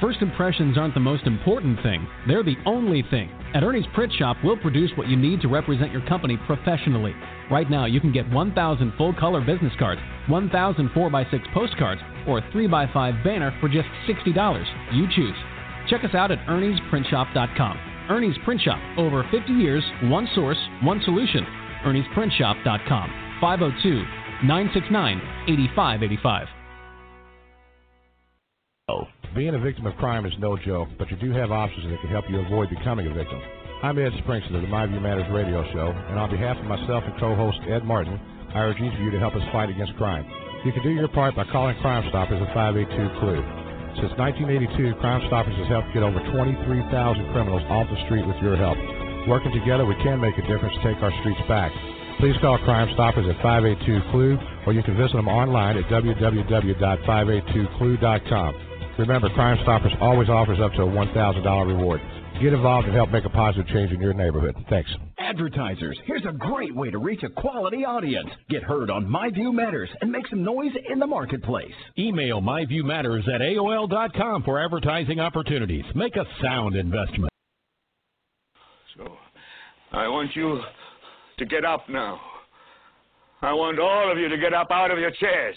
First impressions aren't the most important thing, they're the only thing. At Ernie's Print Shop, we'll produce what you need to represent your company professionally. Right now, you can get 1,000 full color business cards, 1,000 4x6 postcards, or a 3x5 banner for just $60. You choose. Check us out at Ernie'sPrintShop.com. Ernie's Print Shop, over 50 years, one source, one solution. Ernie'sPrintShop.com. 502 969 8585. Being a victim of crime is no joke, but you do have options that can help you avoid becoming a victim. I'm Ed Springston of the My View Matters radio show, and on behalf of myself and co-host Ed Martin, I urge each of you to help us fight against crime. You can do your part by calling Crime Stoppers at 582-CLUE. Since 1982, Crime Stoppers has helped get over 23,000 criminals off the street with your help. Working together, we can make a difference to take our streets back. Please call Crime Stoppers at 582-CLUE, or you can visit them online at www.582clue.com. Remember, Crime Stoppers always offers up to a $1,000 reward. Get involved and help make a positive change in your neighborhood. Thanks. Advertisers, here's a great way to reach a quality audience. Get heard on My View Matters and make some noise in the marketplace. Email myviewmatters at AOL.com for advertising opportunities. Make a sound investment. So, I want you to get up now. I want all of you to get up out of your chairs.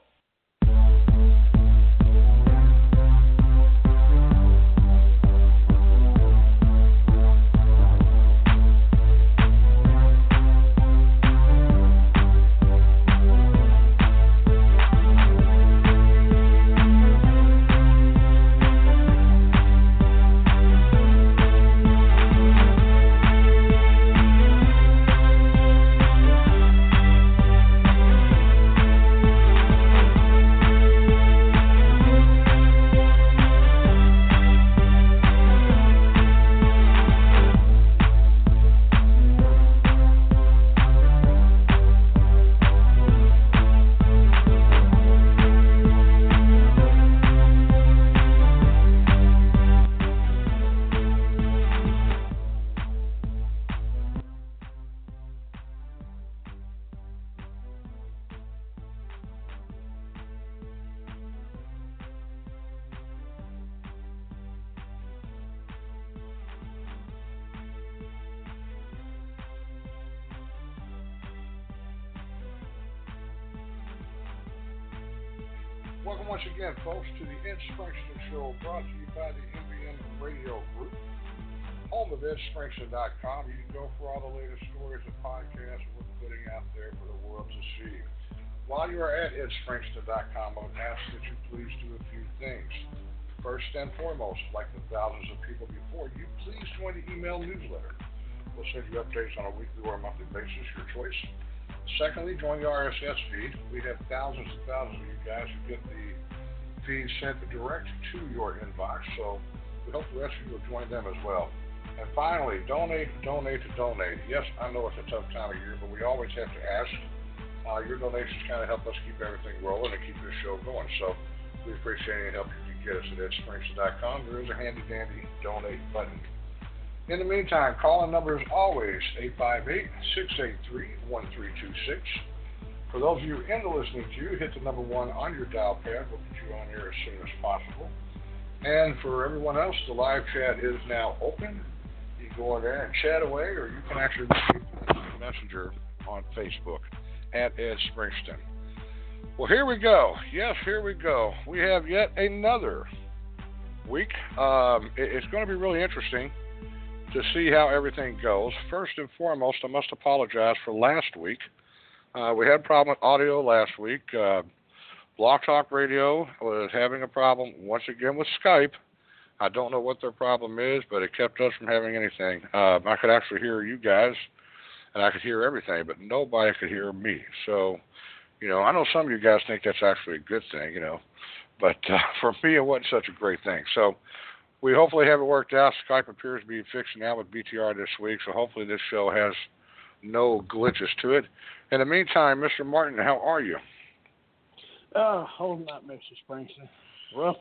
EdSpringston.com. You can go for all the latest stories and podcasts we're putting out there for the world to see. While you are at EdSpringston.com, I would ask that you please do a few things. First and foremost, like the thousands of people before you, please join the email newsletter. We'll send you updates on a weekly or monthly basis, your choice. Secondly, join the RSS feed. We have thousands and thousands of you guys who get the feed sent direct to your inbox, so we hope the rest of you will join them as well. And finally, donate, donate, donate. Yes, I know it's a tough time of year, but we always have to ask. Uh, your donations kind of help us keep everything rolling and keep this show going. So we appreciate any help you can get us at edspringston.com. There is a handy dandy donate button. In the meantime, calling number is always 858 683 1326. For those of you in the listening queue, hit the number one on your dial pad. We'll get you on here as soon as possible. And for everyone else, the live chat is now open. Can go in there and chat away, or you can actually messenger on Facebook at Ed Springston. Well, here we go. Yes, here we go. We have yet another week. Um, it's going to be really interesting to see how everything goes. First and foremost, I must apologize for last week. Uh, we had a problem with audio last week. Uh, Blog Talk Radio was having a problem once again with Skype. I don't know what their problem is, but it kept us from having anything. Uh, I could actually hear you guys, and I could hear everything, but nobody could hear me. So, you know, I know some of you guys think that's actually a good thing, you know, but uh, for me, it wasn't such a great thing. So, we hopefully have it worked out. Skype appears to be fixing now with BTR this week, so hopefully this show has no glitches to it. In the meantime, Mr. Martin, how are you? Uh, holding up, Mr. Springston. Rough.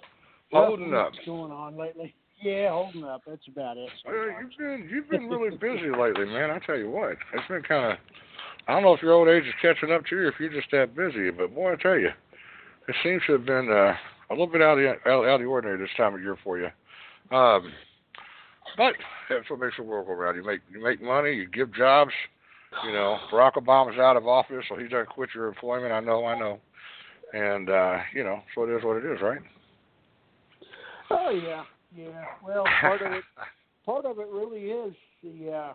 Holding up. What's going on lately? Yeah, holding up. That's about it. Well, you've been you've been really busy lately, man. I tell you what, it's been kind of. I don't know if your old age is catching up to you, or if you're just that busy. But boy, I tell you, it seems to have been uh, a little bit out of the out, out of the ordinary this time of year for you. Um, but that's what makes the world go round. You make you make money, you give jobs. You know, Barack Obama's out of office, so he's done quit your employment. I know, I know, and uh, you know, so it is what it is, right? Oh yeah, yeah. Well, part of it, part of it really is the, uh,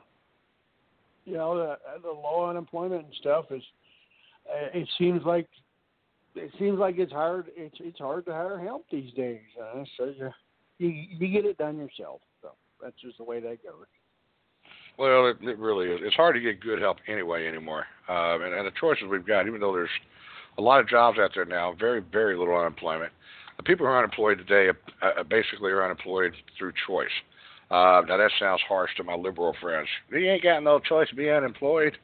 you know, the the low unemployment and stuff is. Uh, it seems like it seems like it's hard. It's it's hard to hire help these days. Uh, so you, you you get it done yourself. So that's just the way that goes. Well, it, it really is. It's hard to get good help anyway anymore. Um, and, and the choices we've got, even though there's a lot of jobs out there now, very very little unemployment. The people who are unemployed today uh, basically are unemployed through choice. Uh, now that sounds harsh to my liberal friends. You ain't got no choice to be unemployed.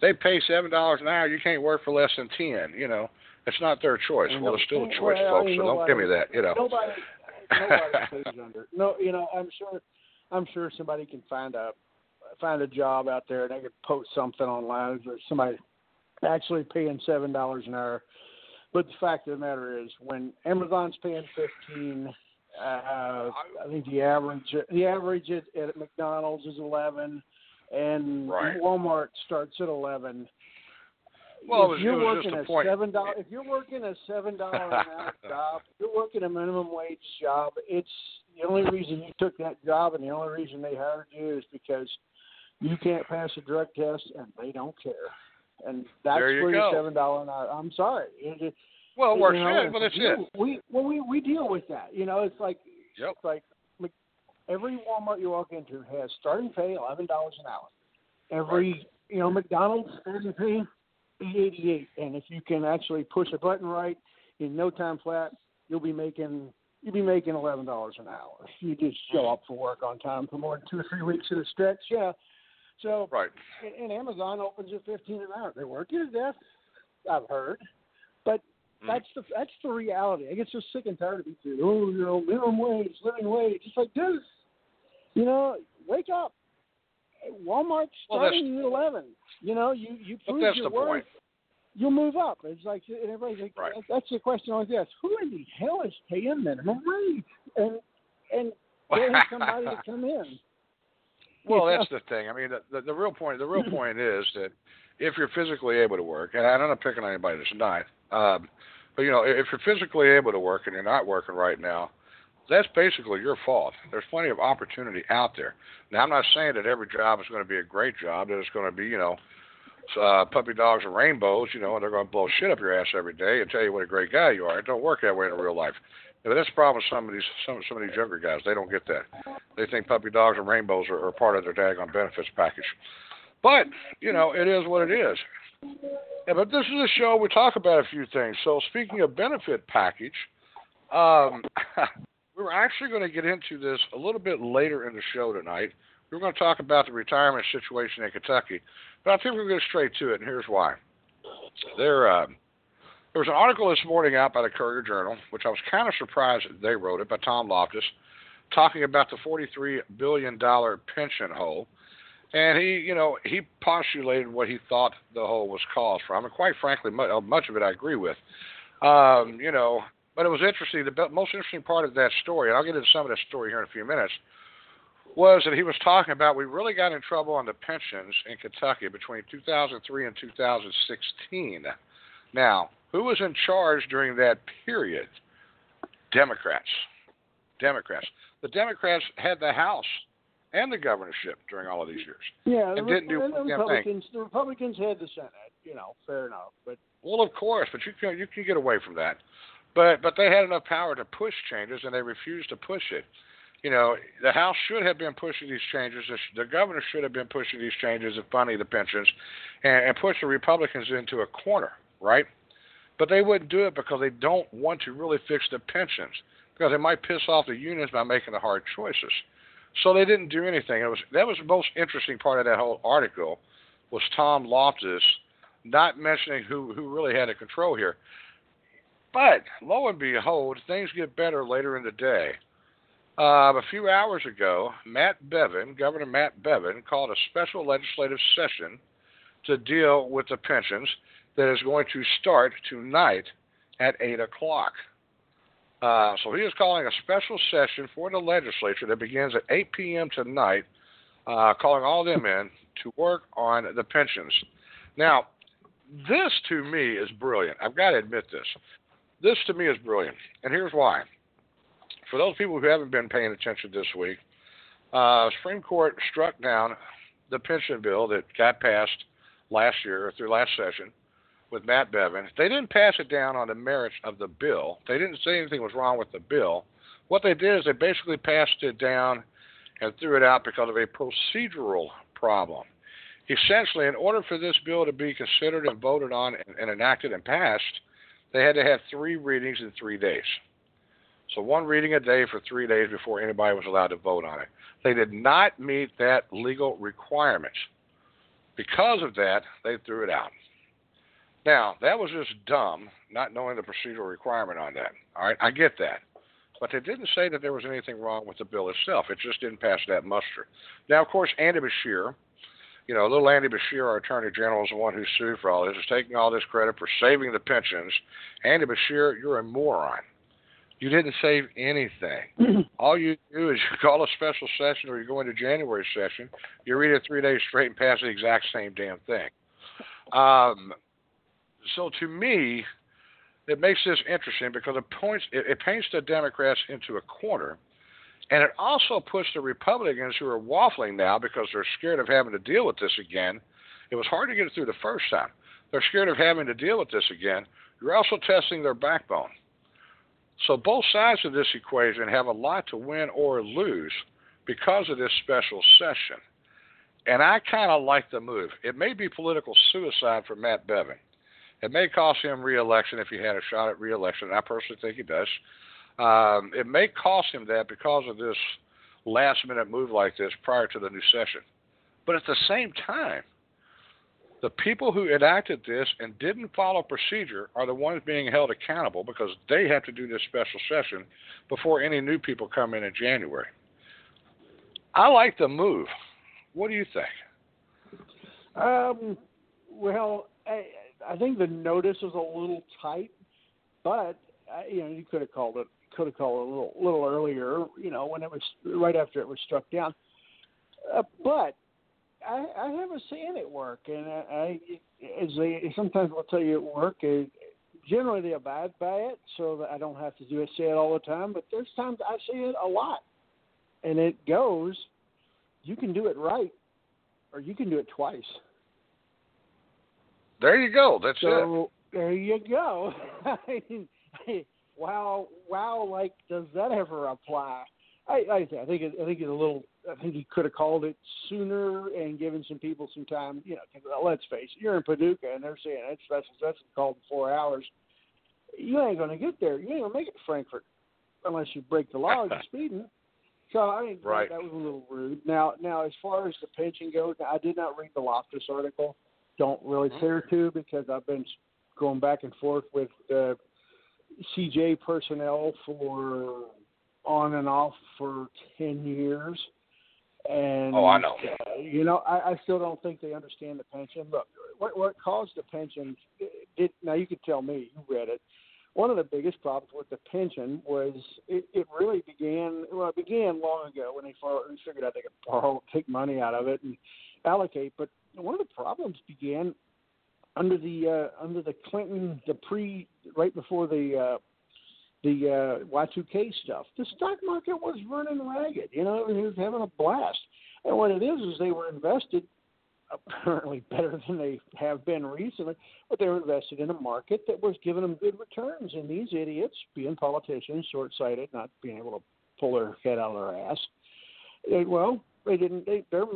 They pay seven dollars an hour. You can't work for less than ten. You know, it's not their choice. Well, it's still a choice, well, folks. So nobody, don't give me that. You know. Nobody, nobody pays under. No, you know, I'm sure. I'm sure somebody can find a find a job out there and they could post something online or somebody actually paying seven dollars an hour. But the fact of the matter is, when Amazon's paying fifteen, uh, I think the average the average at, at McDonald's is eleven, and Right. Walmart starts at eleven. Well, it if was- you're working just a point. seven dollar, if you're working a seven dollar an hour job, if you're working a minimum wage job. It's the only reason you took that job, and the only reason they hired you is because you can't pass a drug test, and they don't care. And that's There you where go. your seven dollar an hour. I'm sorry. It, it, Well, it you works. know, yeah, well, that's it. We well we we deal with that. You know, it's like Yep. it's like every Walmart you walk into has starting pay eleven dollars an hour. Every you know McDonald's starting pay eight eighty eight, and if you can actually push a button right in no time flat, you'll be making you'll be making eleven dollars an hour. If you just show mm. up for work on time for more than two or three weeks at a stretch, yeah. So Right. and, and Amazon opens at fifteen an hour. They work you to death. I've heard, but Mm. that's the that's the reality. I get so sick and tired of people. Oh, you know, minimum wage, living wage. It's like, dude, you know, wake up. Walmart's Well, starting at eleven. You know, you you prove that's your the worth. point. You'll move up. It's like and everybody's like, Right. that's the question I always ask. Who in the hell is paying minimum wage? And and getting somebody to come in. Well, that's the thing. I mean, the, the, the real point. The real point is that if you're physically able to work, and I'm not picking on anybody that's not, um, but you know, if you're physically able to work and you're not working right now, that's basically your fault. There's plenty of opportunity out there. Now, I'm not saying that every job is going to be a great job. That it's going to be, you know, uh, puppy dogs and rainbows. You know, and they're going to blow shit up your ass every day and tell you what a great guy you are. It don't work that way in real life. But that's the problem with some of these some some of these younger guys. They don't get that. They think puppy dogs and rainbows are, are part of their daggone benefits package. But you know, it is what it is. Yeah, but this is a show we talk about a few things. So speaking of benefit package, um, we were actually going to get into this a little bit later in the show tonight. We were going to talk about the retirement situation in Kentucky, but I think we're going to get straight to it, and here's why. There, uh, there was an article this morning out by the Courier Journal, which I was kind of surprised they wrote it by Tom Loftus, talking about the $43 billion pension hole. And he, you know, he postulated what he thought the hole was caused from, and quite frankly, much, much of it I agree with. Um, you know, but it was interesting. The most interesting part of that story, and I'll get into some of that story here in a few minutes, was that he was talking about we really got in trouble on the pensions in Kentucky between 2003 and 2016. Now, who was in charge during that period? Democrats. Democrats. The Democrats had the House and the governorship during all of these years. Yeah, And the, didn't do and the damn thing. Republicans. The Republicans had the Senate. You know, fair enough. But Well, of course, but you can you can get away from that. But but they had enough power to push changes, and they refused to push it. You know, the House should have been pushing these changes. The, the governor should have been pushing these changes and funding the pensions, and, and push the Republicans into a corner, right? But they wouldn't do it because they don't want to really fix the pensions because they might piss off the unions by making the hard choices. So they didn't do anything. It was that was the most interesting part of that whole article was Tom Loftus not mentioning who who really had the control here. But lo and behold, things get better later in the day. Uh, a few hours ago, Matt Bevin, Governor Matt Bevin, called a special legislative session to deal with the pensions that is going to start tonight at 8 o'clock. Uh, so he is calling a special session for the legislature that begins at 8 p.m. tonight, uh, calling all them in to work on the pensions. Now, this to me is brilliant. I've got to admit this. This to me is brilliant, and here's why. For those people who haven't been paying attention this week, uh, Supreme Court struck down the pension bill that got passed last year through last session with Matt Bevin. They didn't pass it down on the merits of the bill. They didn't say anything was wrong with the bill. What they did is they basically passed it down and threw it out because of a procedural problem. Essentially, in order for this bill to be considered and voted on and, enacted and passed, they had to have three readings in three days. So one reading a day for three days before anybody was allowed to vote on it. They did not meet that legal requirement. Because of that, they threw it out. Now, that was just dumb, not knowing the procedural requirement on that. All right, I get that. But they didn't say that there was anything wrong with the bill itself. It just didn't pass that muster. Now, of course, Andy Beshear, you know, little Andy Beshear, our Attorney General, is the one who sued for all this, is taking all this credit for saving the pensions. Andy Beshear, you're a moron. You didn't save anything. all you do is you call a special session or you go into January session, you read it three days straight and pass the exact same damn thing. Um, so to me, it makes this interesting because it points it, it paints the Democrats into a corner, and it also puts the Republicans who are waffling now because they're scared of having to deal with this again. It was hard to get it through the first time. They're scared of having to deal with this again. You're also testing their backbone. So both sides of this equation have a lot to win or lose because of this special session. And I kind of like the move. It may be political suicide for Matt Bevin. It may cost him reelection if he had a shot at reelection. I personally think he does. Um, it may cost him that because of this last minute move like this prior to the new session. But at the same time, the people who enacted this and didn't follow procedure are the ones being held accountable because they have to do this special session before any new people come in in January. I like the move. What do you think? Um, well, I, I think the notice was a little tight, but uh, you know you could have called it could have called it a little little earlier. You know when it was right after it was struck down. Uh, but I, I haven't seen it work, and I, I as they sometimes will tell you at work. Uh, generally, they abide by it, so that I don't have to do it say it all the time. But there's times I see it a lot, and it goes. You can do it right, or you can do it twice. There you go. That's so, it. There you go. I mean, wow, wow! Like, does that ever apply? I, I, I think it, I think it's a little. I think he could have called it sooner and given some people some time. You know, cause, let's face it, you're in Paducah and they're saying it's special session called in four hours. You ain't going to get there. You ain't going to make it to Frankfort unless you break the law you're speeding. So I mean, right. that, that was a little rude. Now, now as far as the pension goes, I did not read the Loftus article don't really Mm-hmm. care to because I've been going back and forth with uh, CJ personnel for on and off for ten years, and Oh, I know. Uh, you know, I, I still don't think they understand the pension. Look, what what caused the pension? It, now you could tell me. You read it. One of the biggest problems with the pension was it, it really began. Well, it began long ago when they figured out they could borrow, take money out of it, and allocate. But one of the problems began under the uh, under the Clinton, the pre right before the uh, the uh, Y2K stuff. The stock market was running ragged. You know, it was having a blast. And what it is is they were invested apparently better than they have been recently, but they were invested in a market that was giving them good returns. And these idiots, being politicians, short-sighted, not being able to pull their head out of their ass, they, well, they didn't. They, their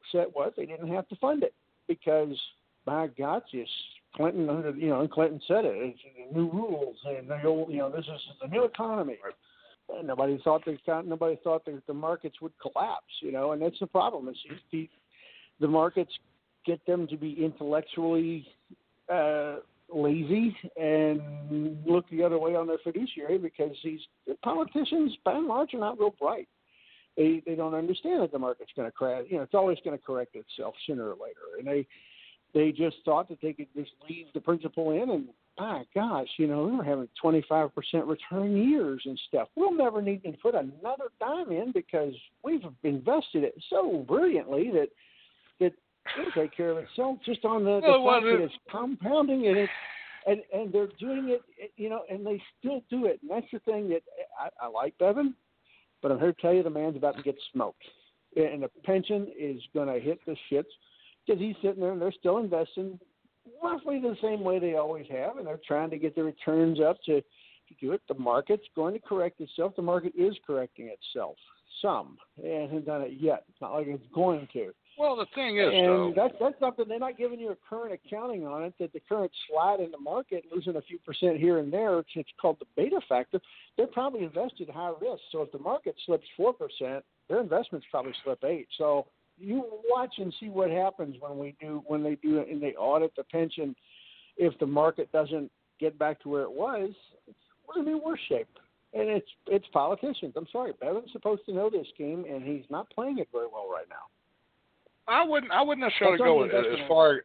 mindset was they didn't have to fund it because, my God, just Clinton under you know, and Clinton said it. It's new rules and the old, you know, this is the new economy. And nobody thought the nobody thought that the markets would collapse, you know, and that's the problem. Is the the markets get them to be intellectually uh, lazy and look the other way on their fiduciary because these politicians, by and large, are not real bright. They they don't understand that the market's going to crash. You know, it's always going to correct itself sooner or later, and they they just thought that they could just leave the principal in and my gosh, you know, we were having 25% return years and stuff. We'll never need to put another dime in because we've invested it so brilliantly that that it'll take care of itself just on the, the fact that it's compounding and it's and and they're doing it, you know, and they still do it. And that's the thing that I, I like Bevin, but I'm here to tell you the man's about to get smoked, and the pension is going to hit the shits because he's sitting there and they're still investing roughly the same way they always have, and they're trying to get the returns up to, to do it. The market's going to correct itself. The market is correcting itself. Some. It hasn't done it yet. It's not like it's going to. Well, the thing is, and though, that's that's something they're not giving you a current accounting on it. That the current slide in the market, losing a few percent here and there, it's, it's called the beta factor. They're probably invested high risk. So if the market slips four percent, their investments probably slip eight. So you watch and see what happens when we do when they do and they audit the pension. If the market doesn't get back to where it was, we're going to be in worse shape. And it's it's politicians. I'm sorry, Bevin's supposed to know this game, and he's not playing it very well right now. I wouldn't. I wouldn't necessarily That's go as, as far.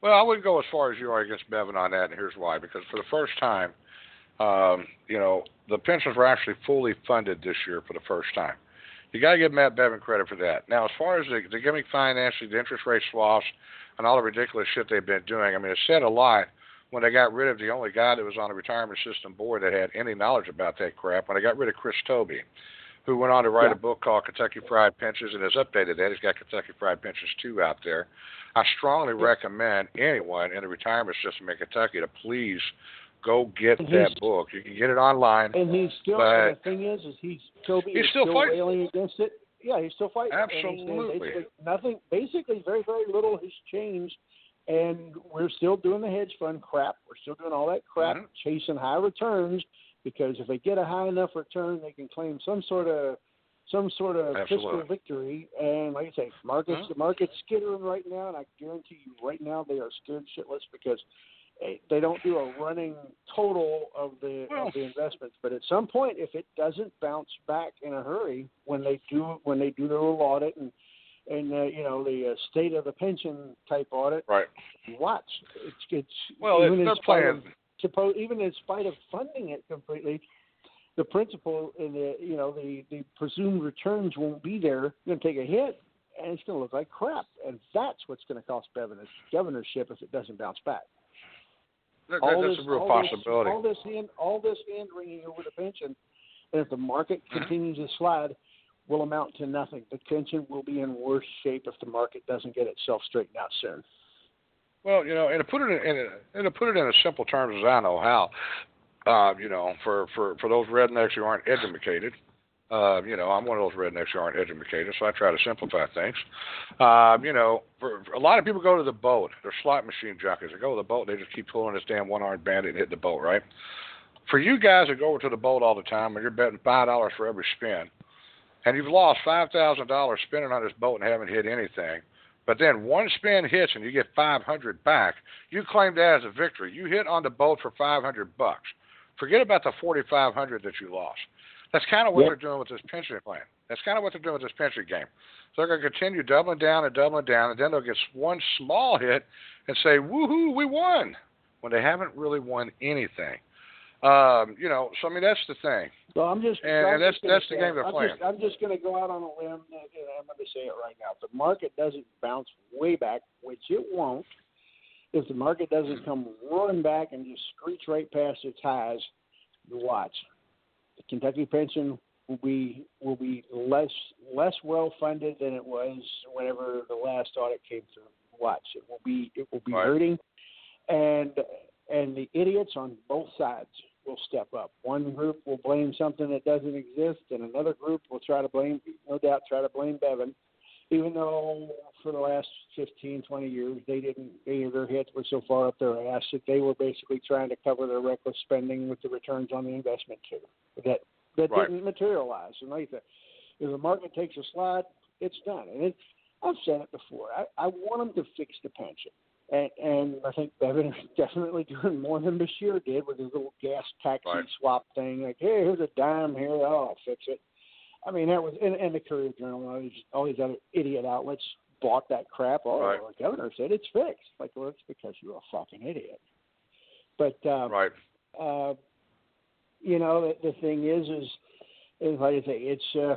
Well, I wouldn't go as far as you are against Bevin on that, and here's why. Because for the first time, um, you know, the pensions were actually fully funded this year for the first time. You got to give Matt Bevin credit for that. Now, as far as the, the gimmick financing, the interest rate swaps, and all the ridiculous shit they've been doing, I mean, it said a lot when they got rid of the only guy that was on the retirement system board that had any knowledge about that crap. When they got rid of Chris Tobe, who went on to write Yeah. a book called Kentucky Fried Pensions and has updated that. He's got Kentucky Fried Pensions 2 out there. I strongly recommend anyone in the retirement system in Kentucky to please go get And that book. You can get it online. And he's still. But- the thing is, is he's Tobe He's is still fighting. railing against it. Yeah, he's still fighting. Absolutely. basically nothing. Basically, very very little has changed, and we're still doing the hedge fund crap. We're still doing all that crap, Mhm. chasing high returns because if they get a high enough return, they can claim some sort of some sort of fiscal victory. And like I say, markets Mhm. the market's skittering right now, and I guarantee you, right now they are scared shitless because eh, they don't do a running total of the Well- of the investments. But at some point, if it doesn't bounce back in a hurry, when they do when they do their little audit and and uh, you know the uh, state of the pension type audit, Right. watch it's it's Well, even it, in they're spite of- playing. suppose even in spite of funding it completely, the principal and the you know the the presumed returns won't be there. It's going to take a hit, and it's going to look like crap. And that's what's going to cost Bevin his governorship if it doesn't bounce back. That, All that's this, a real all possibility. This, all this hand, all this hand wringing over the pension, and if the market Mm-hmm. continues to slide, will amount to nothing. The pension will be in worse shape if the market doesn't get itself straightened out soon. Well, you know, and to put it in, and to put it in as simple terms as I know how, uh, you know, for for for those rednecks who aren't educated, uh, you know, I'm one of those rednecks who aren't educated, so I try to simplify things. Um, you know, for, for a lot of people go to the boat. They're slot machine junkies. They go to the boat. They just keep pulling this damn one-armed bandit and hit the boat, right? For you guys that go over to the boat all the time and you're betting five dollars for every spin, and you've lost five thousand dollars spinning on this boat and haven't hit anything but then one spin hits and you get 500 back, you claim that as a victory. You hit on the boat for 500 bucks. Forget about the 4,500 that you lost. That's kind of what Yep. they're doing with this pension plan. That's kind of what they're doing with this pension game. So they're going to continue doubling down and doubling down, and then they'll get one small hit and say, "Woohoo, we won!" when they haven't really won anything. Um, you know, so I mean that's the thing. So I'm just And- I'm and that's- that's the game they're I'm playing. Just, I'm just going to go out on a limb, and and I'm going to say it right now. If the market doesn't bounce way back, which it won't, if the market doesn't come roaring back and just screech right past its highs, you watch. The Kentucky pension will be will be less less well funded than it was whenever the last audit came through. Watch. It will be it will be Right. hurting, and and the idiots on both sides will step up. One group will blame something that doesn't exist, and another group will try to blame, no doubt, try to blame Bevin, even though for the last 15, 20 years they didn't, they, their heads were so far up their ass that they were basically trying to cover their reckless spending with the returns on the investment too. That that Right. didn't materialize. And like I said, if the market takes a slide, it's done. And it, I've said it before. I, I want them to fix the pension. And and I think Bevin is definitely doing more than Beshear did with his little gas taxi Right. swap thing. Like, hey, here's a dime here, oh, I'll fix it. I mean, that was and, and the Courier Journal all these all these other idiot outlets bought that crap. Oh, Right. the governor said it's fixed. Like, well, it's because you're a fucking idiot. But uh, Right. uh, you know, the, the thing is, is, is like I say, it's uh,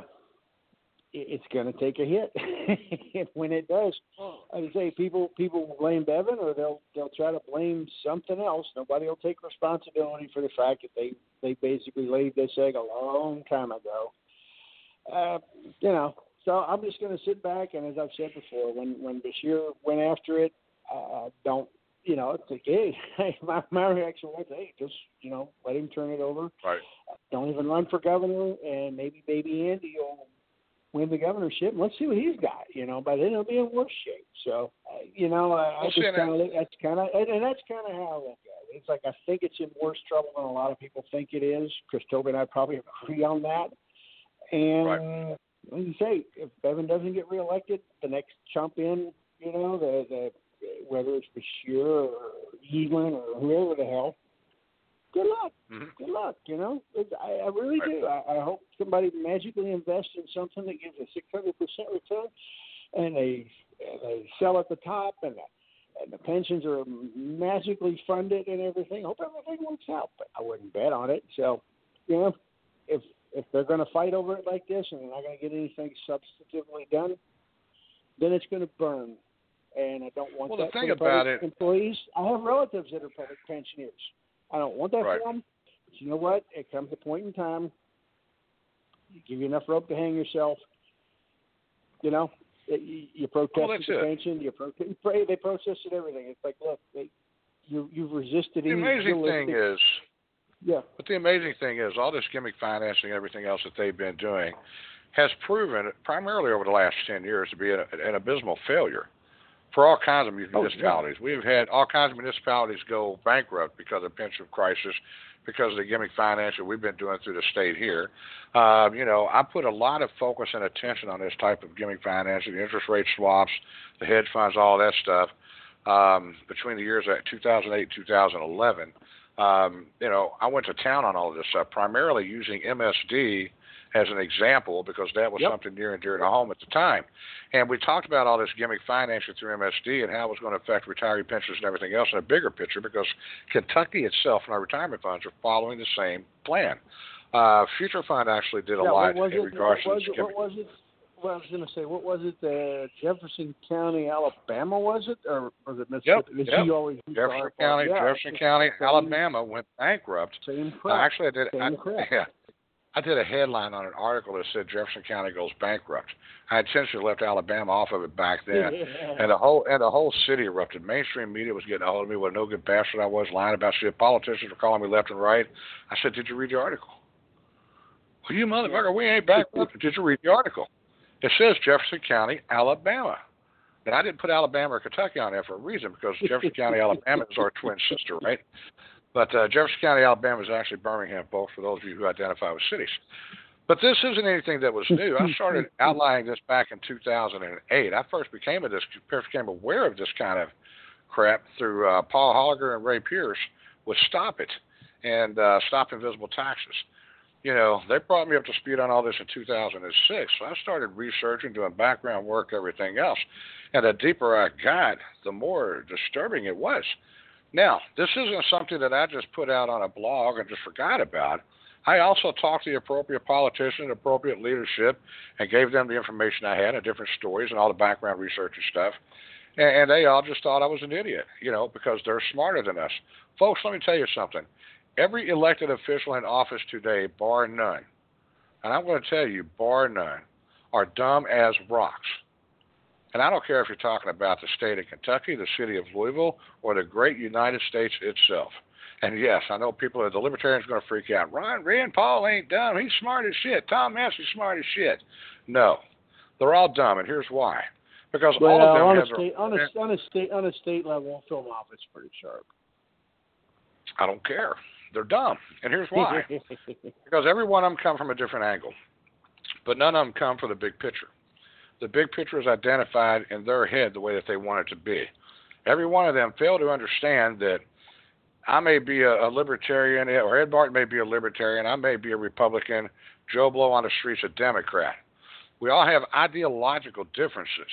it's going to take a hit, when it does, like I say, people people will blame Bevin, or they'll they'll try to blame something else. Nobody will take responsibility for the fact that they they basically laid this egg a long time ago. Uh, you know, so I'm just going to sit back, and as I've said before, when when Beshear went after it, uh, don't you know, it's like, hey, hey, my my reaction was, hey, just you know, let him turn it over. Right. Don't even run for governor, and maybe baby Andy will win the governorship. And Let's see what he's got. You know, by then he'll be in worse shape. So, uh, you know, I, I just kind of that's kind of and, and that's kind of how I look at it. It's like I think it's in worse trouble than a lot of people think it is. Chris Tobin and I probably agree on that. And Right. like you say, if Bevin doesn't get reelected, the next chump in, you know, the the whether it's Beshear or Egan or whoever the hell, good luck. Mhm. Good luck. You know, It's- I, I really Right. do. I, I hope somebody magically invests in something that gives a six hundred percent return, and they and they sell at the top, and the, and the pensions are magically funded and everything. Hope everything works out, but I wouldn't bet on it. So, you know, if if they're going to fight over it like this and they're not going to get anything substantively done, then it's going to burn. And I don't want Well, the that thing for the about it- employees. I have relatives that are public pensioners. I don't want that Right. them. But you know what? It comes a point in time. You give you enough rope to hang yourself. You know, you, you protested Well, the it. pension. You pro- you pray. They protested everything. It's like, look, they, you you've resisted. The amazing thing is, yeah, but the amazing thing is, all this gimmick financing and everything else that they've been doing has proven, primarily over the last 10 years, to be an, an abysmal failure for all kinds of Oh, yeah. municipalities. We've had all kinds of municipalities go bankrupt because of pension crisis, because of the gimmick financing we've been doing through the state here. Um, you know, I put a lot of focus and attention on this type of gimmick financing, the interest rate swaps, the hedge funds, all that stuff. Um, between the years of 2008 2011, um, you know, I went to town on all of this stuff, primarily using MSD as an example because that was Yep. something near and dear to home at the time. And we talked about all this gimmick financing through MSD and how it was going to affect retiree pensions and everything else in a bigger picture because Kentucky itself and our retirement funds are following the same plan. Uh, Future Fund actually did a yeah, lot what was in it? regards what to was this it? What was it? Well, I was going to say, what was it? Uh, Jefferson County, Alabama, was it, or was it Mississippi? Yep, That yep. you always Jefferson? County, Yeah, Jefferson County, Alabama went bankrupt. Same Uh, crap. actually, I did. I, Same crap. yeah, I did a headline on an article that said Jefferson County goes bankrupt. I intentionally left Alabama off of it back then, and the whole and the whole city erupted. Mainstream media was getting a hold of me. What a no good bastard I was, lying about shit. Politicians were calling me left and right. I said, "Did you read the article?" Well, you motherfucker, we ain't bankrupt. Did you read the article? It says Jefferson County, Alabama. Now, I didn't put Alabama or Kentucky on there for a reason because Jefferson County, Alabama is our twin sister, right? But uh, Jefferson County, Alabama is actually Birmingham, folks, for those of you who identify with cities. But this isn't anything that was new. I started outlining this back in 2008. I first became a, first became aware of this kind of crap through uh, Paul Holliger and Ray Pierce with Stop It and uh, Stop Invisible Taxes. You know, they brought me up to speed on all this in 2006. So I started researching, doing background work, everything else. And the deeper I got, the more disturbing it was. Now, this isn't something that I just put out on a blog and just forgot about. I also talked to the appropriate politician, appropriate leadership, and gave them the information I had and different stories and all the background research and stuff. And, and they all just thought I was an idiot, you know, because they're smarter than us. Folks, let me tell you something. Every elected official in office today, bar none, and I'm going to tell you, bar none, are dumb as rocks. And I don't care if you're talking about the state of Kentucky, the city of Louisville, or the great United States itself. And yes, I know people, are the libertarians are going to freak out. Ron Rand Paul ain't dumb. He's smart as shit. Tom Massie's smart as shit. No, they're all dumb, and here's why. Because Well, all of them on a state on a on a state on a state level, Phil Moffett's pretty sharp. I don't care. They're dumb, and here's why. because every one of them come from a different angle, but none of them come from the big picture. The big picture is identified in their head the way that they want it to be, Every one of them fail to understand that I may be a, a libertarian, or Ed Martin may be a libertarian, I may be a Republican, Joe Blow on the streets a Democrat. We all have ideological differences.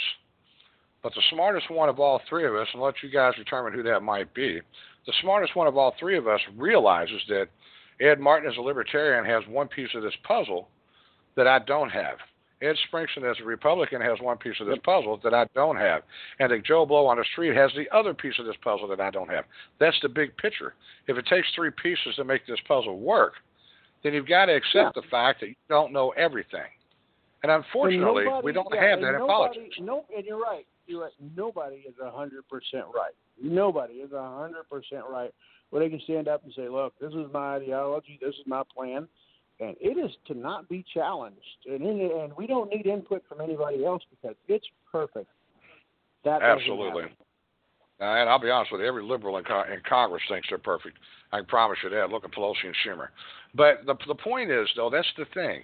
But the smartest one of all three of us, and let you guys determine who that might be, the smartest one of all three of us realizes that Ed Martin, as a libertarian, has one piece of this puzzle that I don't have. Ed Springston, as a Republican, has one piece of this puzzle that I don't have. And that Joe Blow on the street has the other piece of this puzzle that I don't have. That's the big picture. If it takes three pieces to make this puzzle work, then you've got to accept yeah. the fact that you don't know everything. And unfortunately, and nobody, we don't yeah, have that in nobody, politics. No, and you're right. You're right. Nobody is a hundred percent right. Nobody is a hundred percent right. Where they can stand up and say, "Look, this is my ideology. This is my plan." And it is to not be challenged. And in, and we don't need input from anybody else because it's perfect. That absolutely. Uh, and I'll be honest with you, every liberal in, co- in Congress thinks they're perfect. I can promise you that. Look at Pelosi and Schumer. But the the point is, though, that's the thing.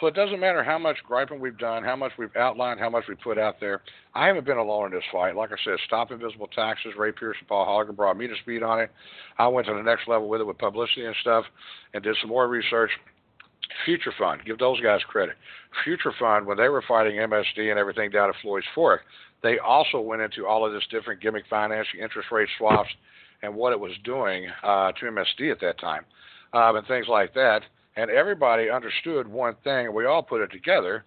So it doesn't matter how much griping we've done, how much we've outlined, how much we put out there. I haven't been alone in this fight. Like I said, Stop Invisible Taxes, Ray Pierce and Paul Holliger brought me to speed on it. I went to the next level with it with publicity and stuff and did some more research. Future Fund, give those guys credit. Future Fund, when they were fighting MSD and everything down at Floyd's Fork, they also went into all of this different gimmick financing, interest rate swaps, and what it was doing uh, to MSD at that time, um, and things like that. And everybody understood one thing, and we all put it together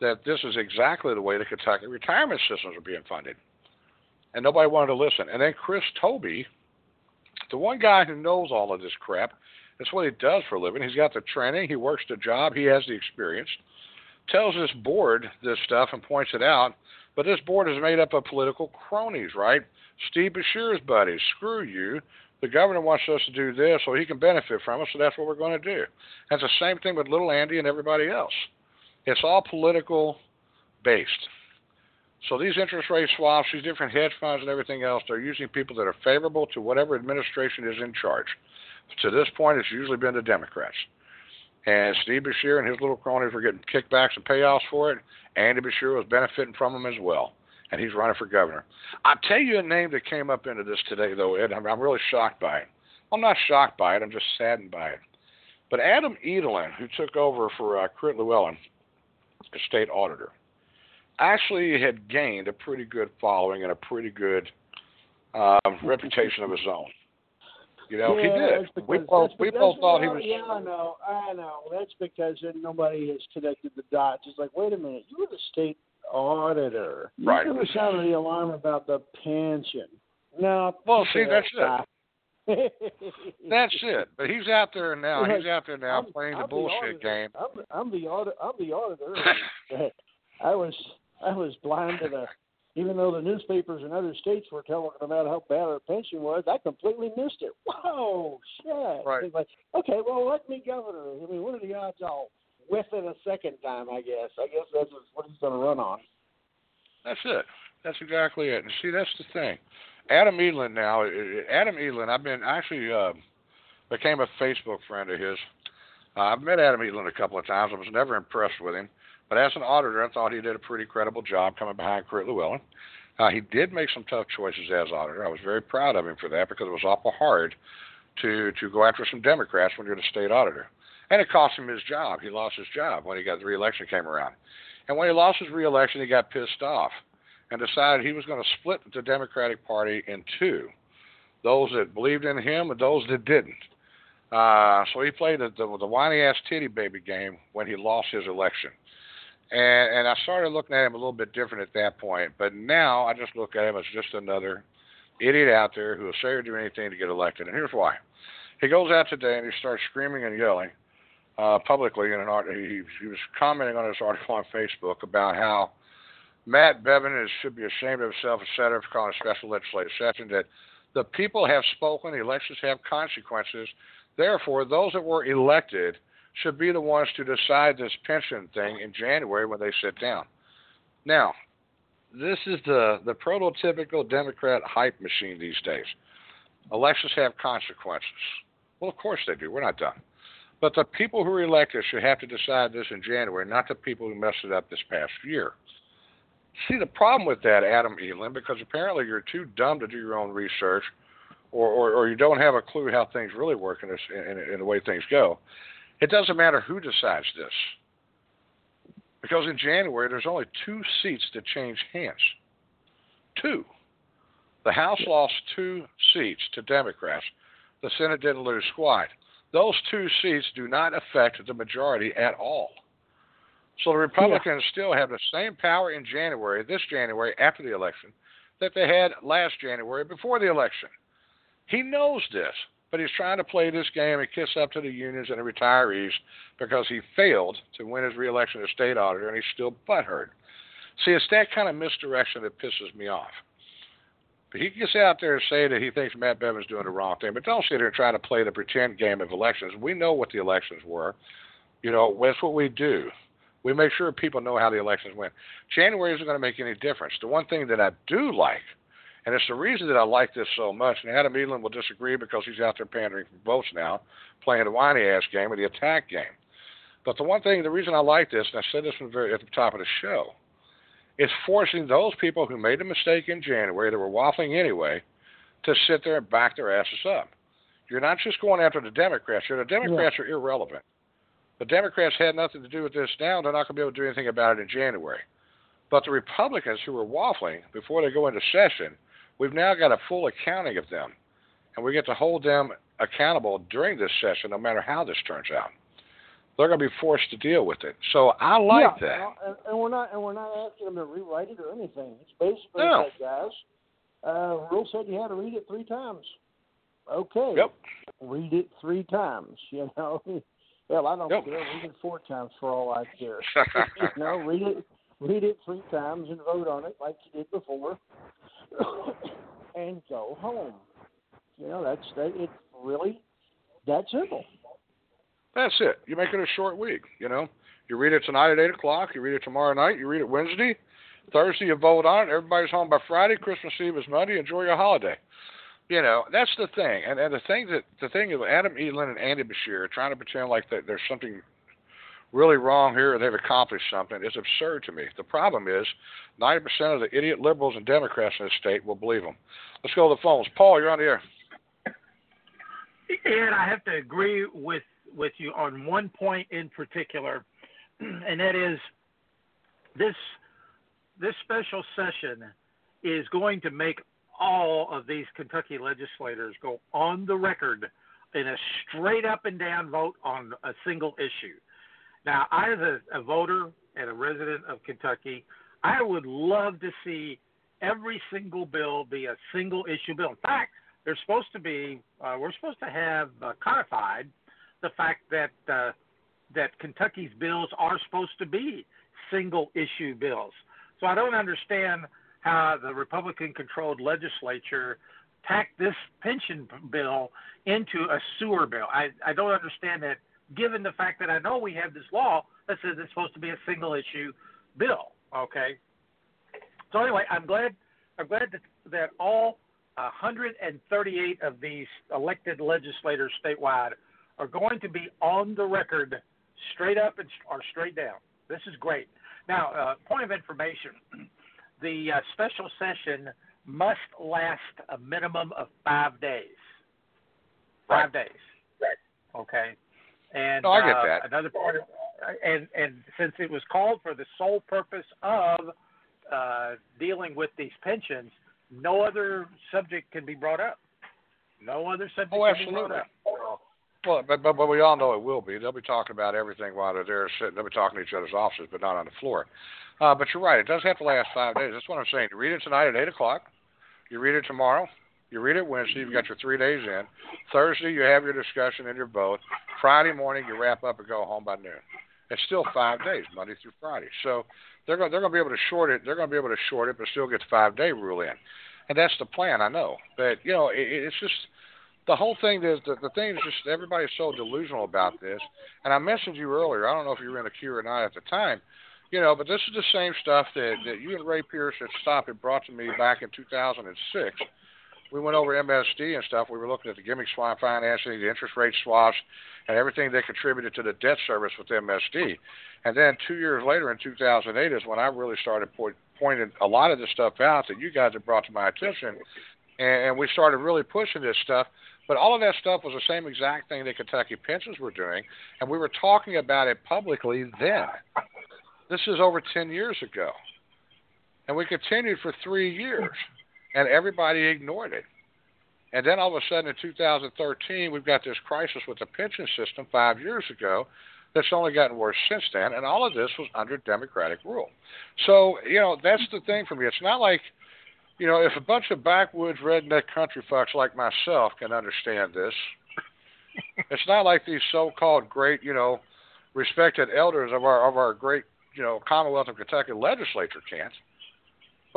that this is exactly the way the Kentucky retirement systems are being funded. And nobody wanted to listen. And then Chris Tobe, the one guy who knows all of this crap, that's what he does for a living. He's got the training, he works the job, he has the experience. Tells this board this stuff and points it out, but this board is made up of political cronies, right? Steve Beshear's buddies. Screw you. The governor wants us to do this so he can benefit from us, so that's what we're going to do. That's the same thing with little Andy and everybody else. It's all political based. So these interest rate swaps, these different hedge funds and everything else, they're using people that are favorable to whatever administration is in charge. To this point, it's usually been the Democrats. And Steve Beshear and his little cronies were getting kickbacks and payoffs for it. Andy Beshear was benefiting from them as well. And he's running for governor. I'll tell you a name that came up into this today, though, Ed. I'm, I'm really shocked by it. I'm not shocked by it. I'm just saddened by it. But Adam Edelen, who took over for uh, Crit Luallen as state auditor, actually had gained a pretty good following and a pretty good uh, reputation of his own. You know, yeah, he did. We both we both thought he was. Yeah, I know, I know. That's because nobody has connected the dots. It's like, wait a minute, you were the state auditor. You right. should have sounded the alarm about the pension. No. Well, see, that's it. That's it. But he's out there now. He's out there now I'm, playing I'm the bullshit game. I'm, I'm the audit. I'm the auditor. I was I was blind to the even though the newspapers in other states were telling about how bad our pension was, I completely missed it. Whoa, shit! Right. It's like, okay, well, let me governor. I mean, what are the odds I'll whiff it a second time? I guess. I guess that's what he's going to run on. That's it. That's exactly it. And see, that's the thing. Adam Edelen now. Adam Edelen. I've been actually uh, became a Facebook friend of his. Uh, I've met Adam Edelen a couple of times. I was never impressed with him. But as an auditor, I thought he did a pretty credible job coming behind Crit Luallen. Uh, he did make some tough choices as auditor. I was very proud of him for that because it was awful hard to to go after some Democrats when you're the state auditor, and it cost him his job. He lost his job when he got the reelection came around, and when he lost his reelection, he got pissed off and decided he was going to split the Democratic Party in two: those that believed in him and those that didn't. Uh, so he played the, the, the whiny ass titty baby game when he lost his election. And, and I started looking at him a little bit different at that point. But now I just look at him as just another idiot out there who will say or do anything to get elected. And here's why. He goes out today and he starts screaming and yelling uh, publicly in an art. He, he was commenting on this article on Facebook about how Matt Bevin is, should be ashamed of himself, et cetera, for calling a special legislative session. That the people have spoken, elections have consequences. Therefore, those that were elected should be the ones to decide this pension thing in January when they sit down. Now, this is the, the prototypical Democrat hype machine these days. Elections have consequences. Well, of course they do. We're not done. But the people who are elected should have to decide this in January, not the people who messed it up this past year. See the problem with that, Adam Elam, because apparently you're too dumb to do your own research, or, or, or you don't have a clue how things really work in, this, in, in the way things go. It doesn't matter who decides this, because in January there's only two seats that change hands. Two. The House lost two seats to Democrats. The Senate didn't lose squat. Those two seats do not affect the majority at all. So the Republicans yeah. still have the same power in January, this January, after the election, that they had last January before the election. He knows this, but he's trying to play this game and kiss up to the unions and the retirees because he failed to win his reelection as state auditor and he's still butthurt. See, it's that kind of misdirection that pisses me off. But he gets out there and say that he thinks Matt Bevin's doing the wrong thing. But don't sit there and try to play the pretend game of elections. We know what the elections were. You know, that's what we do. We make sure people know how the elections went. January isn't going to make any difference. The one thing that I do like, and it's the reason that I like this so much, and Adam Edelen will disagree because he's out there pandering for votes now, playing the whiny ass game or the attack game. But the one thing, the reason I like this, and I said this from the very, at the top of the show, is forcing those people who made a mistake in January that were waffling anyway to sit there and back their asses up. You're not just going after the Democrats. The Democrats yeah. are irrelevant. The Democrats had nothing to do with this now. They're not going to be able to do anything about it in January. But the Republicans who were waffling before they go into session, we've now got a full accounting of them. And we get to hold them accountable during this session, no matter how this turns out they're going to be forced to deal with it. So I like yeah, that. And, and we're not and we're not asking them to rewrite it or anything. It's basically no. that, guys. Uh, rule said you had to read it three times. Okay. Yep. Read it three times. You know. Well, I don't yep. care. Read it four times for all I care. you know, read it, read it three times and vote on it like you did before, and go home. You know, that's that. It's really that simple. That's it. You make it a short week. You know, you read it tonight at eight o'clock. You read it tomorrow night. You read it Wednesday, Thursday. You vote on it. Everybody's home by Friday. Christmas Eve is Monday. Enjoy your holiday. You know, that's the thing. And and the thing that the thing is, Adam Edelen and Andy Beshear are trying to pretend like that there's something really wrong here and they've accomplished something is absurd to me. The problem is 90% of the idiot liberals and Democrats in this state will believe them. Let's go to the phones. Paul, you're on the air. Ed, I have to agree with with you on one point in particular, and that is this this special session is going to make all of these Kentucky legislators go on the record in a straight up and down vote on a single issue. Now, I, as a, a voter and a resident of Kentucky, I would love to see every single bill be a single issue bill. In fact, they're supposed to be, uh, we're supposed to have uh, codified the fact that uh, that Kentucky's bills are supposed to be single issue bills. So I don't understand how the Republican controlled legislature tacked this pension bill into a sewer bill. I, I don't understand that given the fact that I know we have this law that says it's supposed to be a single issue bill. Okay. So anyway, I'm glad I'm glad that, that all 138 of these elected legislators statewide are going to be on the record straight up and or straight down. This is great. Now, uh, point of information: the uh, special session must last a minimum of five days. Five right. days. Right. Okay. And no, I get uh, that. Another part of, and and since it was called for the sole purpose of uh, dealing with these pensions, no other subject can be brought up. No other subject oh, can be brought up. Well, but, but but we all know it will be. They'll be talking about everything while they're there sitting. They'll be talking to each other's offices, but not on the floor. Uh, but you're right. It does have to last five days. That's what I'm saying. You read it tonight at eight o'clock. You read it tomorrow. You read it Wednesday. You've got your three days in. Thursday, you have your discussion and your vote. Friday morning, you wrap up and go home by noon. It's still five days, Monday through Friday. So they're going they're going to be able to short it. They're going to be able to short it, but still get the five day rule in. And that's the plan. I know, but you know, it, it's just the whole thing is the, the thing is just everybody's so delusional about this. And I mentioned you earlier. I don't know if you were in the queue or not at the time, you know, but this is the same stuff that that you and Ray Pierce at Stop had brought to me back in 2006. We went over MSD and stuff. We were looking at the gimmick swap financing, the interest rate swaps, and everything that contributed to the debt service with MSD. And then two years later, in 2008, is when I really started put, pointed a lot of this stuff out that you guys have brought to my attention, and, and we started really pushing this stuff. But all of that stuff was the same exact thing that Kentucky Pensions were doing, and we were talking about it publicly then. This is over 10 years ago. And we continued for three years, and everybody ignored it. And then all of a sudden in 2013, we've got this crisis with the pension system five years ago that's only gotten worse since then. And all of this was under Democratic rule. So, you know, that's the thing for me. It's not like you know, if a bunch of backwoods redneck country fucks like myself can understand this, it's not like these so-called great, you know, respected elders of our of our great, you know, Commonwealth of Kentucky legislature can't.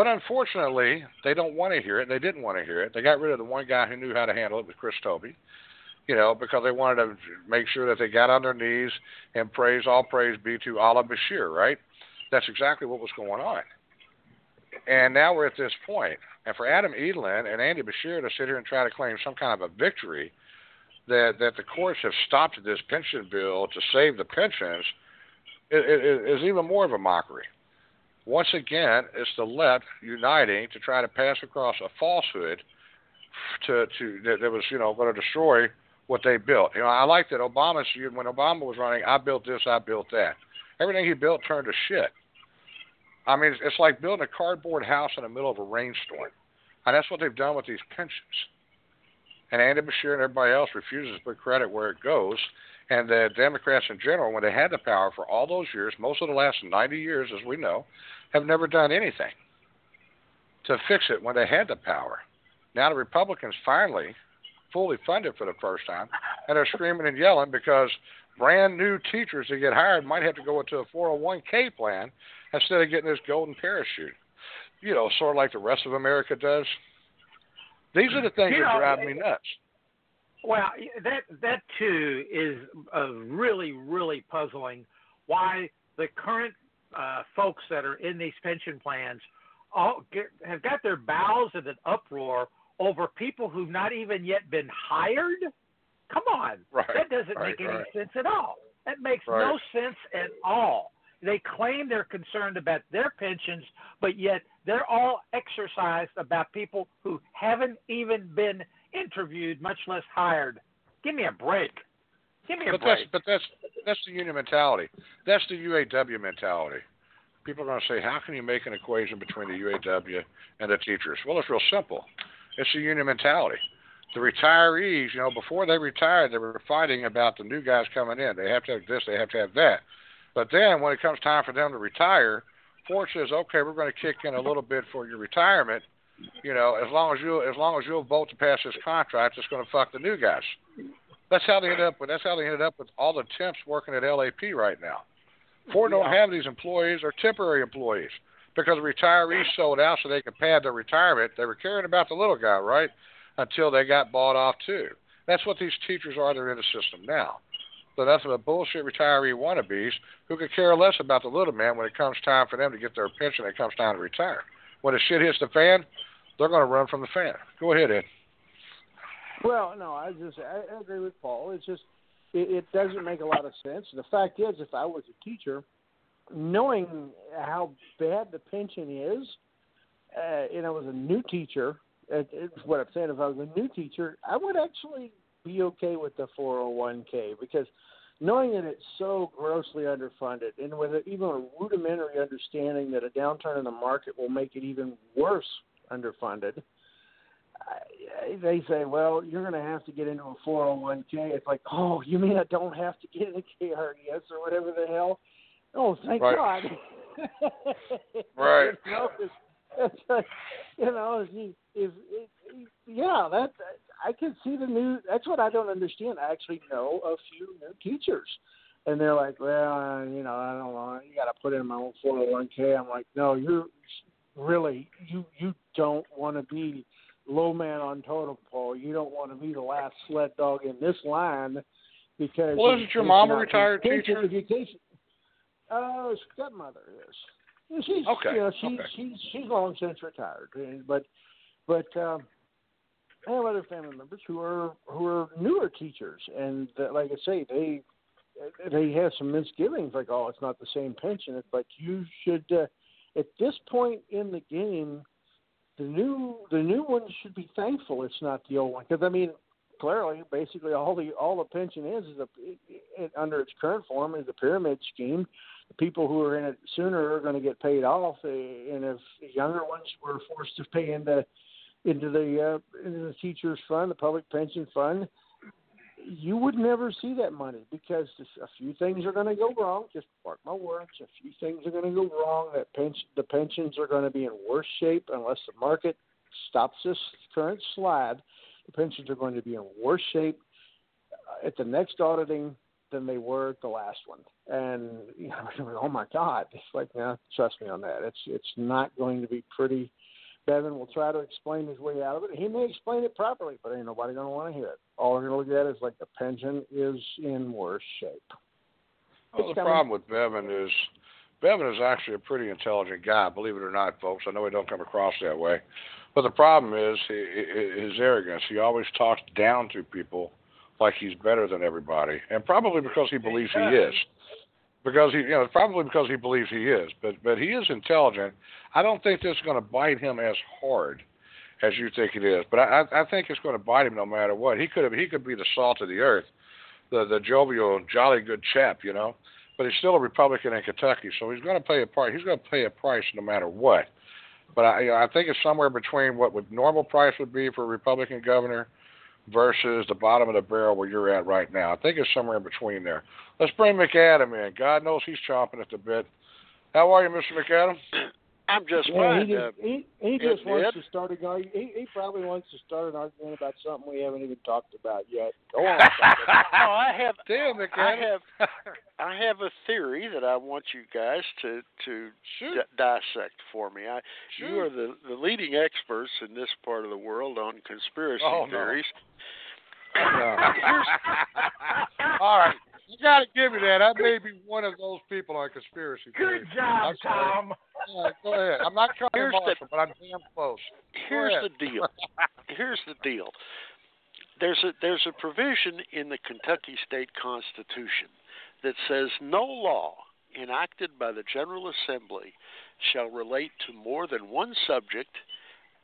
But unfortunately, they don't want to hear it. They didn't want to hear it. They got rid of the one guy who knew how to handle it, with Chris Tobe. You know, because they wanted to make sure that they got on their knees and praise, all praise be to Allah Beshear, right? That's exactly what was going on. And now we're at this point. And for Adam Edelen and Andy Beshear to sit here and try to claim some kind of a victory that that the courts have stopped this pension bill to save the pensions is even more of a mockery. Once again, it's the left uniting to try to pass across a falsehood to to that, that was you know going to destroy what they built. You know, I like that Obama when Obama was running, I built this, I built that. Everything he built turned to shit. I mean, it's, it's like building a cardboard house in the middle of a rainstorm. And that's what they've done with these pensions. And Andy Beshear and everybody else refuses to put credit where it goes. And the Democrats in general, when they had the power for all those years, most of the last 90 years, as we know, have never done anything to fix it when they had the power. Now the Republicans finally fully funded for the first time, and they're screaming and yelling because brand new teachers that get hired might have to go into a 401k plan instead of getting this golden parachute. You know, sort of like the rest of America does. These are the things you that know, drive me nuts. Well, that that too is uh, really really puzzling. Why the current uh, folks that are in these pension plans all get, have got their bowels in an uproar over people who've not even yet been hired? Come on, right, that doesn't right, make any right. sense at all. That makes no sense at all. They claim they're concerned about their pensions, but yet they're all exercised about people who haven't even been interviewed, much less hired. Give me a break. Give me a But that's break. but that's that's the union mentality. That's the UAW mentality. People are going to say, how can you make an equation between the UAW and the teachers? Well, it's real simple. It's the union mentality. The retirees, you know, before they retired, they were fighting about the new guys coming in. They have to have this, they have to have that. But then when it comes time for them to retire, Ford says, okay, we're going to kick in a little bit for your retirement. You know, as long as you as long as you'll vote to pass this contract, it's going to fuck the new guys. That's how they ended up with. That's how they ended up with all the temps working at LAP right now. Ford don't have these employees; they're temporary employees because the retirees sold out so they could pad their retirement. They were caring about the little guy, right? Until they got bought off too. That's what these teachers are. They're in the system now. So that's the bullshit retiree wannabes who could care less about the little man when it comes time for them to get their pension. It comes time to retire. When the shit hits the fan, they're going to run from the fan. Go ahead, Ed. Well, no, I just I, agree with Paul. It's just it, it doesn't make a lot of sense. The fact is, if I was a teacher, knowing how bad the pension is, uh, and I was a new teacher, it, it's what I'm saying. If I was a new teacher, I would actually be okay with the 401k because knowing that it's so grossly underfunded, and with even a rudimentary understanding that a downturn in the market will make it even worse underfunded I- they say, well, you're going to have to get into a 401k. It's like, oh, you mean I don't have to get into KRDS or whatever the hell? Oh, thank Right. God. Right. You know, it's, it's like, you know, if, if, if yeah, that I can see the new. That's what I don't understand. I actually know a few new teachers, and they're like, well, you know, I don't know. You got to put in my own 401k. I'm like, no, you're really you you don't want to be low man on totem pole. You don't want to be the last sled dog in this line because. Well, isn't your mom a retired teacher? Education. Uh, stepmother is. She's Okay, you know she's okay. she's she's long since retired, but but um, I have other family members who are who are newer teachers, and that, like I say, they they have some misgivings, like oh, it's not the same pension, but you should. Uh, at this point in the game, the new the new ones should be thankful it's not the old one because I mean clearly basically all the all the pension is is a it, it, under its current form is a pyramid scheme. The people who are in it sooner are going to get paid off, eh, and if the younger ones were forced to pay into into the uh, into the teachers fund, the public pension fund, you would never see that money because a few things are going to go wrong. Just mark my words, a few things are going to go wrong. That pension, the pensions are going to be in worse shape unless the market stops this current slide. The pensions are going to be in worse shape uh, at the next auditing than they were at the last one. And you know, oh my God, it's like, now trust me on that. It's it's not going to be pretty Bevin will try to explain his way out of it. He may explain it properly, but ain't nobody going to want to hear it. All they're going to look at is like the pension is in worse shape. Well, the problem with Bevin is Bevin is actually a pretty intelligent guy, believe it or not, folks. I know he don't come across that way, but the problem is his arrogance. He always talks down to people like he's better than everybody, and probably because he believes he is because he, you know, probably because he believes he is. But but he is intelligent. I don't think this is going to bite him as hard as you think it is. But I I think it's going to bite him no matter what. He could have he could be the salt of the earth, the the jovial, jolly good chap, you know. But he's still a Republican in Kentucky, so he's going to pay a price. He's going to pay a price no matter what. But I you know, I think it's somewhere between what would normal price would be for a Republican governor versus the bottom of the barrel where you're at right now. I think it's somewhere in between there. Let's bring McAdam in. God knows he's chomping at the bit. How are you, Mr. McAdam? I'm just yeah, fine. He just, uh, he, he just wants Ed? to start a guy. He, he probably wants to start an argument about something we haven't even talked about yet. Go on. no, I have. Damn, I have. I have a theory that I want you guys to to Shoot. d- dissect for me. I, Shoot. you are the the leading experts in this part of the world on conspiracy Oh, no. theories. All right. You got to give me that. I may be one of those people on conspiracy Good theories. job, Tom. All right, go ahead. I'm not trying Here's to the- Marshall, but I'm damn close. Here's ahead. the deal. Here's the deal. There's a there's a provision in the Kentucky State Constitution that says no law enacted by the General Assembly shall relate to more than one subject,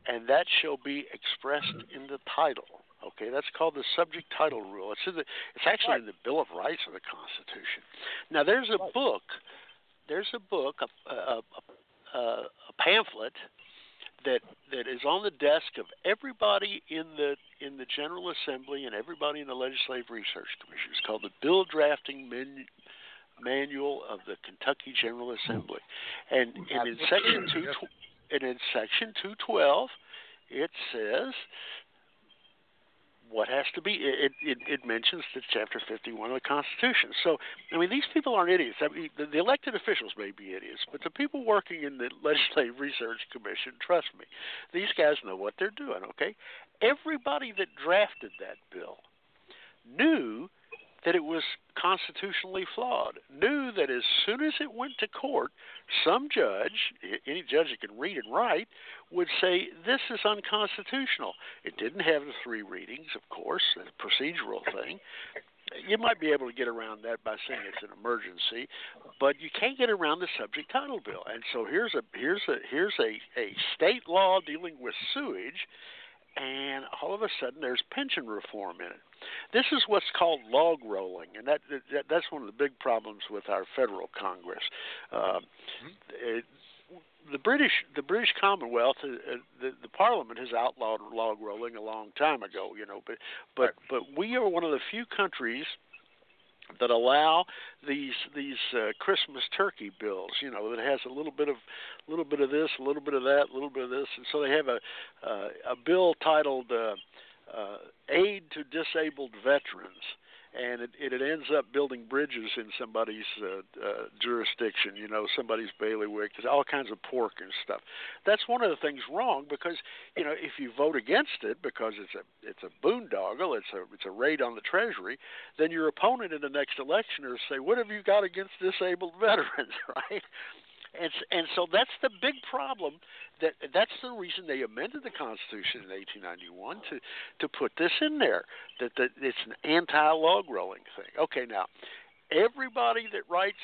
and that shall be expressed in the title. Okay, that's called the subject title rule. It's in the it's actually in the Bill of Rights of the Constitution. Now there's a book, there's a book, a, a, a, a pamphlet that that is on the desk of everybody in the in the General Assembly and everybody in the Legislative Research Commission. It's called the Bill Drafting Manual of the Kentucky General Assembly, and, and in section two and in section two twelve, it says what has to be it, it it mentions the chapter 51 of the constitution. So i mean these people aren't idiots. I mean the, the elected officials may be idiots but the people working in the legislative research commission trust me these guys know what they're doing okay? Everybody that drafted that bill knew that it was constitutionally flawed knew that as soon as it went to court some judge any judge that can read and write would say this is unconstitutional. It didn't have the three readings, of course, a procedural thing. You might be able to get around that by saying it's an emergency, but you can't get around the subject title bill. And so here's a here's a here's a, a state law dealing with sewage, and all of a sudden there's pension reform in it. This is what's called log rolling, and that, that that's one of the big problems with our federal Congress. Uh, it, the British the British Commonwealth uh, uh, the the Parliament has outlawed log rolling a long time ago, you know, but but but we are one of the few countries that allow these these uh, Christmas turkey bills, you know, that has a little bit of a little bit of this, a little bit of that, a little bit of this, and so they have a uh, a bill titled uh, uh, "Aid to Disabled Veterans." And it, it, ends up building bridges in somebody's uh, uh, jurisdiction, you know, somebody's bailiwick, all kinds of pork and stuff. That's one of the things wrong because you know if you vote against it because it's a it's a boondoggle, it's a it's a raid on the treasury, then your opponent in the next election will say, "What have you got against disabled veterans?" Right? And and so that's the big problem. That that's the reason they amended the Constitution in 1891 to to put this in there. That that it's an anti-log rolling thing. Okay, now everybody that writes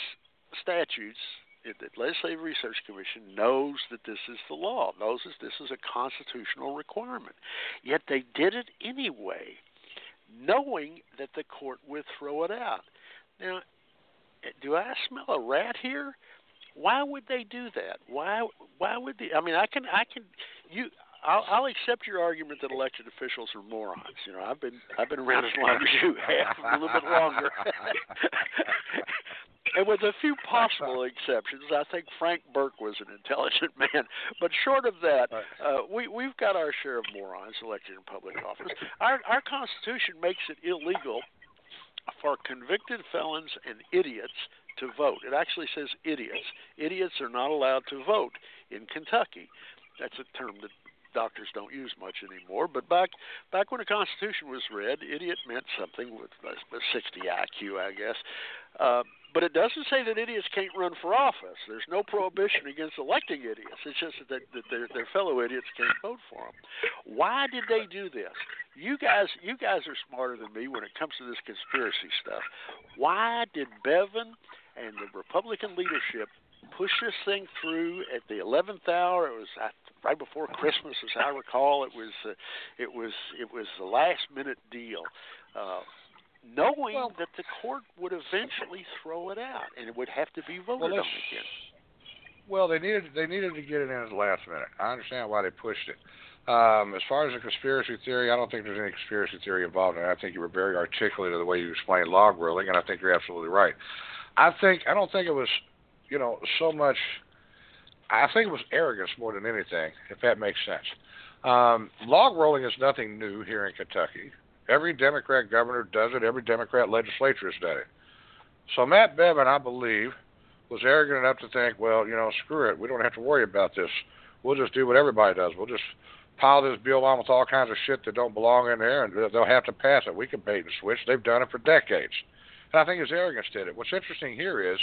statutes the Legislative Research Commission knows that this is the law, knows that this is a constitutional requirement. Yet they did it anyway, knowing that the court would throw it out. Now, eh, do I smell a rat here? Why would they do that? Why? Why would they? I mean, I can, I can, you. I'll, I'll accept your argument that elected officials are morons. You know, I've been I've been around as long as you have, a little bit longer. and with a few possible exceptions, I think Frank Burke was an intelligent man. But short of that, uh, we we've got our share of morons elected in public office. Our our Constitution makes it illegal for convicted felons and idiots to vote. It actually says idiots. Idiots are not allowed to vote in Kentucky. That's a term that doctors don't use much anymore. But back back when the Constitution was read, idiot meant something with a 60 IQ, I guess. Uh, but it doesn't say that idiots can't run for office. There's no prohibition against electing idiots. It's just that, that their, their fellow idiots can't vote for them. Why did they do this? You guys, you guys are smarter than me when it comes to this conspiracy stuff. Why did Bevin and the Republican leadership pushed this thing through at the eleventh hour. It was right before Christmas, as I recall. It was uh, it was it was the last minute deal, uh, knowing Well- that the court would eventually throw it out and it would have to be voted Well, on again. Well, they needed they needed to get it in at the last minute. I understand why they pushed it. Um, as far as the conspiracy theory, I don't think there's any conspiracy theory involved in it. I think you were very articulate in the way you explained log rolling, and I think you're absolutely right. I think I don't think it was, you know, so much. I think it was arrogance more than anything, if that makes sense. Um, log rolling is nothing new here in Kentucky. Every Democrat governor does it. Every Democrat legislature has done it. So Matt Bevin, I believe, was arrogant enough to think, well, you know, screw it. We don't have to worry about this. We'll just do what everybody does. We'll just pile this bill on with all kinds of shit that don't belong in there, and they'll have to pass it. We can bait and switch. They've done it for decades. And I think his arrogance did it. What's interesting here is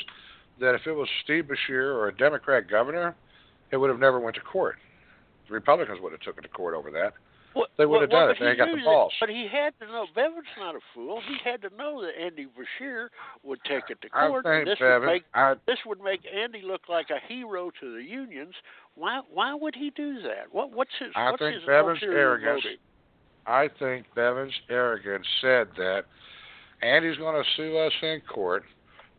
that if it was Steve Beshear or a Democrat governor, it would have never went to court. The Republicans would have took it to court over that. Well, They would have well, done well, it. They got the balls. That, but he had to know. Bevin's not a fool. He had to know that Andy Beshear would take it to I court. think and this Bevin, would make I, this would make Andy look like a hero to the unions. Why? Why would he do that? What? What's his? I what's think his Bevin's arrogance. motive? I think Bevin's arrogance said that Andy's going to sue us in court.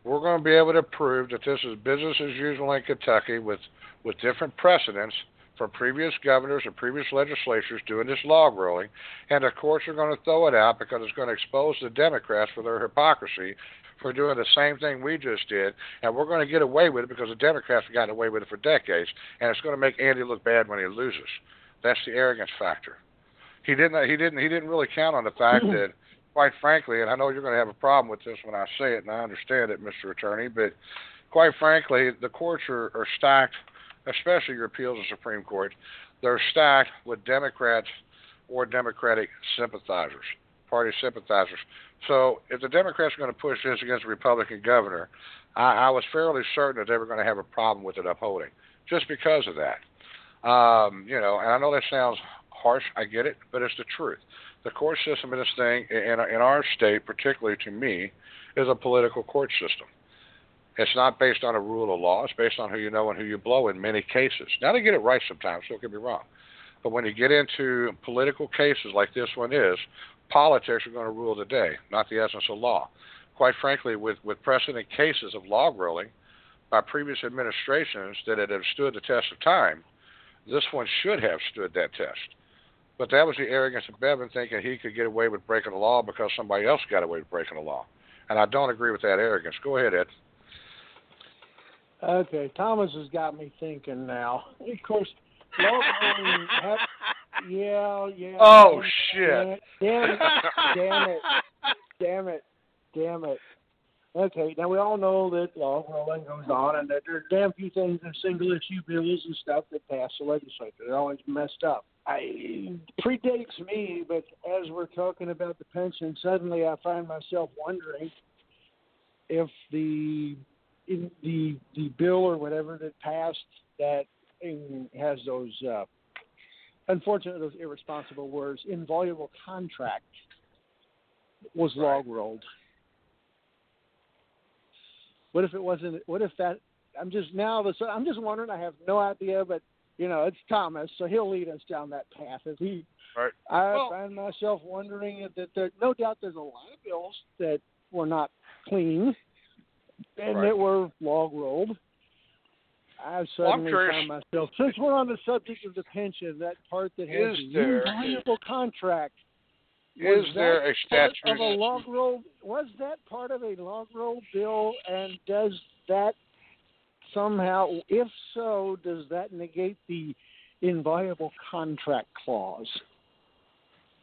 We're going to be able to prove that this is business as usual in Kentucky with with different precedents from previous governors and previous legislatures doing this log rolling, and the courts are going to throw it out because it's going to expose the Democrats for their hypocrisy for doing the same thing we just did, and we're going to get away with it because the Democrats have gotten away with it for decades, and it's going to make Andy look bad when he loses. That's the arrogance factor. He didn't. He didn't. He didn't really count on the fact mm-hmm. that, quite frankly, and I know you're going to have a problem with this when I say it, and I understand it, Mr. Attorney, but quite frankly, the courts are, are stacked, especially your appeals to Supreme Court. They're stacked with Democrats or Democratic sympathizers, party sympathizers. So if the Democrats are going to push this against a Republican governor, I, I was fairly certain that they were going to have a problem with it upholding, just because of that. Um, you know, and I know that sounds harsh. I get it, but it's the truth. The court system in this thing, in, in our state, particularly to me, is a political court system. It's not based on a rule of law. It's based on who you know and who you blow in many cases. Now, they get it right sometimes, don't get me wrong. But when you get into political cases like this one is, politics are going to rule the day, not the essence of law. Quite frankly, with, with precedent cases of log rolling by previous administrations that had stood the test of time, this one should have stood that test. But that was the arrogance of Bevin thinking he could get away with breaking the law because somebody else got away with breaking the law. And I don't agree with that arrogance. Go ahead, Ed. Okay, Thomas has got me thinking now. Of course, log rolling. Have, yeah, yeah. Oh, damn shit. it, Damn it! Damn it! Damn it! Damn it! Okay, now we all know that log rolling goes on, and that there are damn few things in single issue bills and stuff that pass the legislature. They're always messed up. I predates me, but as we're talking about the pension, suddenly I find myself wondering if the in the the bill or whatever that passed that has those uh, unfortunately those irresponsible words inviolable contract was log rolled. What if it wasn't? What if that I'm just now I'm just wondering. I have no idea, but you know, it's Thomas, so he'll lead us down that path. If he, right. I well, find myself wondering that there, no doubt, there's a lot of bills that were not clean and right. that were log rolled. I suddenly well, found myself, since we're on the subject of the pension, that part that has is the there, invaluable contract. Is there a statute of a log roll? Was that part of a log roll bill? And does that somehow, if so, does that negate the inviolable contract clause?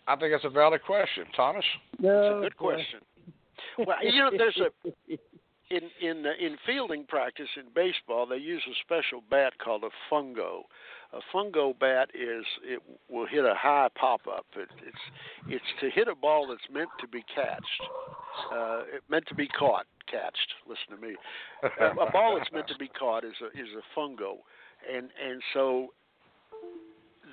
I think that's a valid question, Thomas. No, it's a good question. well, you know, there's a in in uh, in fielding practice in baseball, they use a special bat called a fungo. A fungo bat is it will hit a high pop up. It, it's it's to hit a ball that's meant to be catched, uh, meant to be caught, catched. Listen to me. Uh, a ball that's meant to be caught is a is a fungo, and and so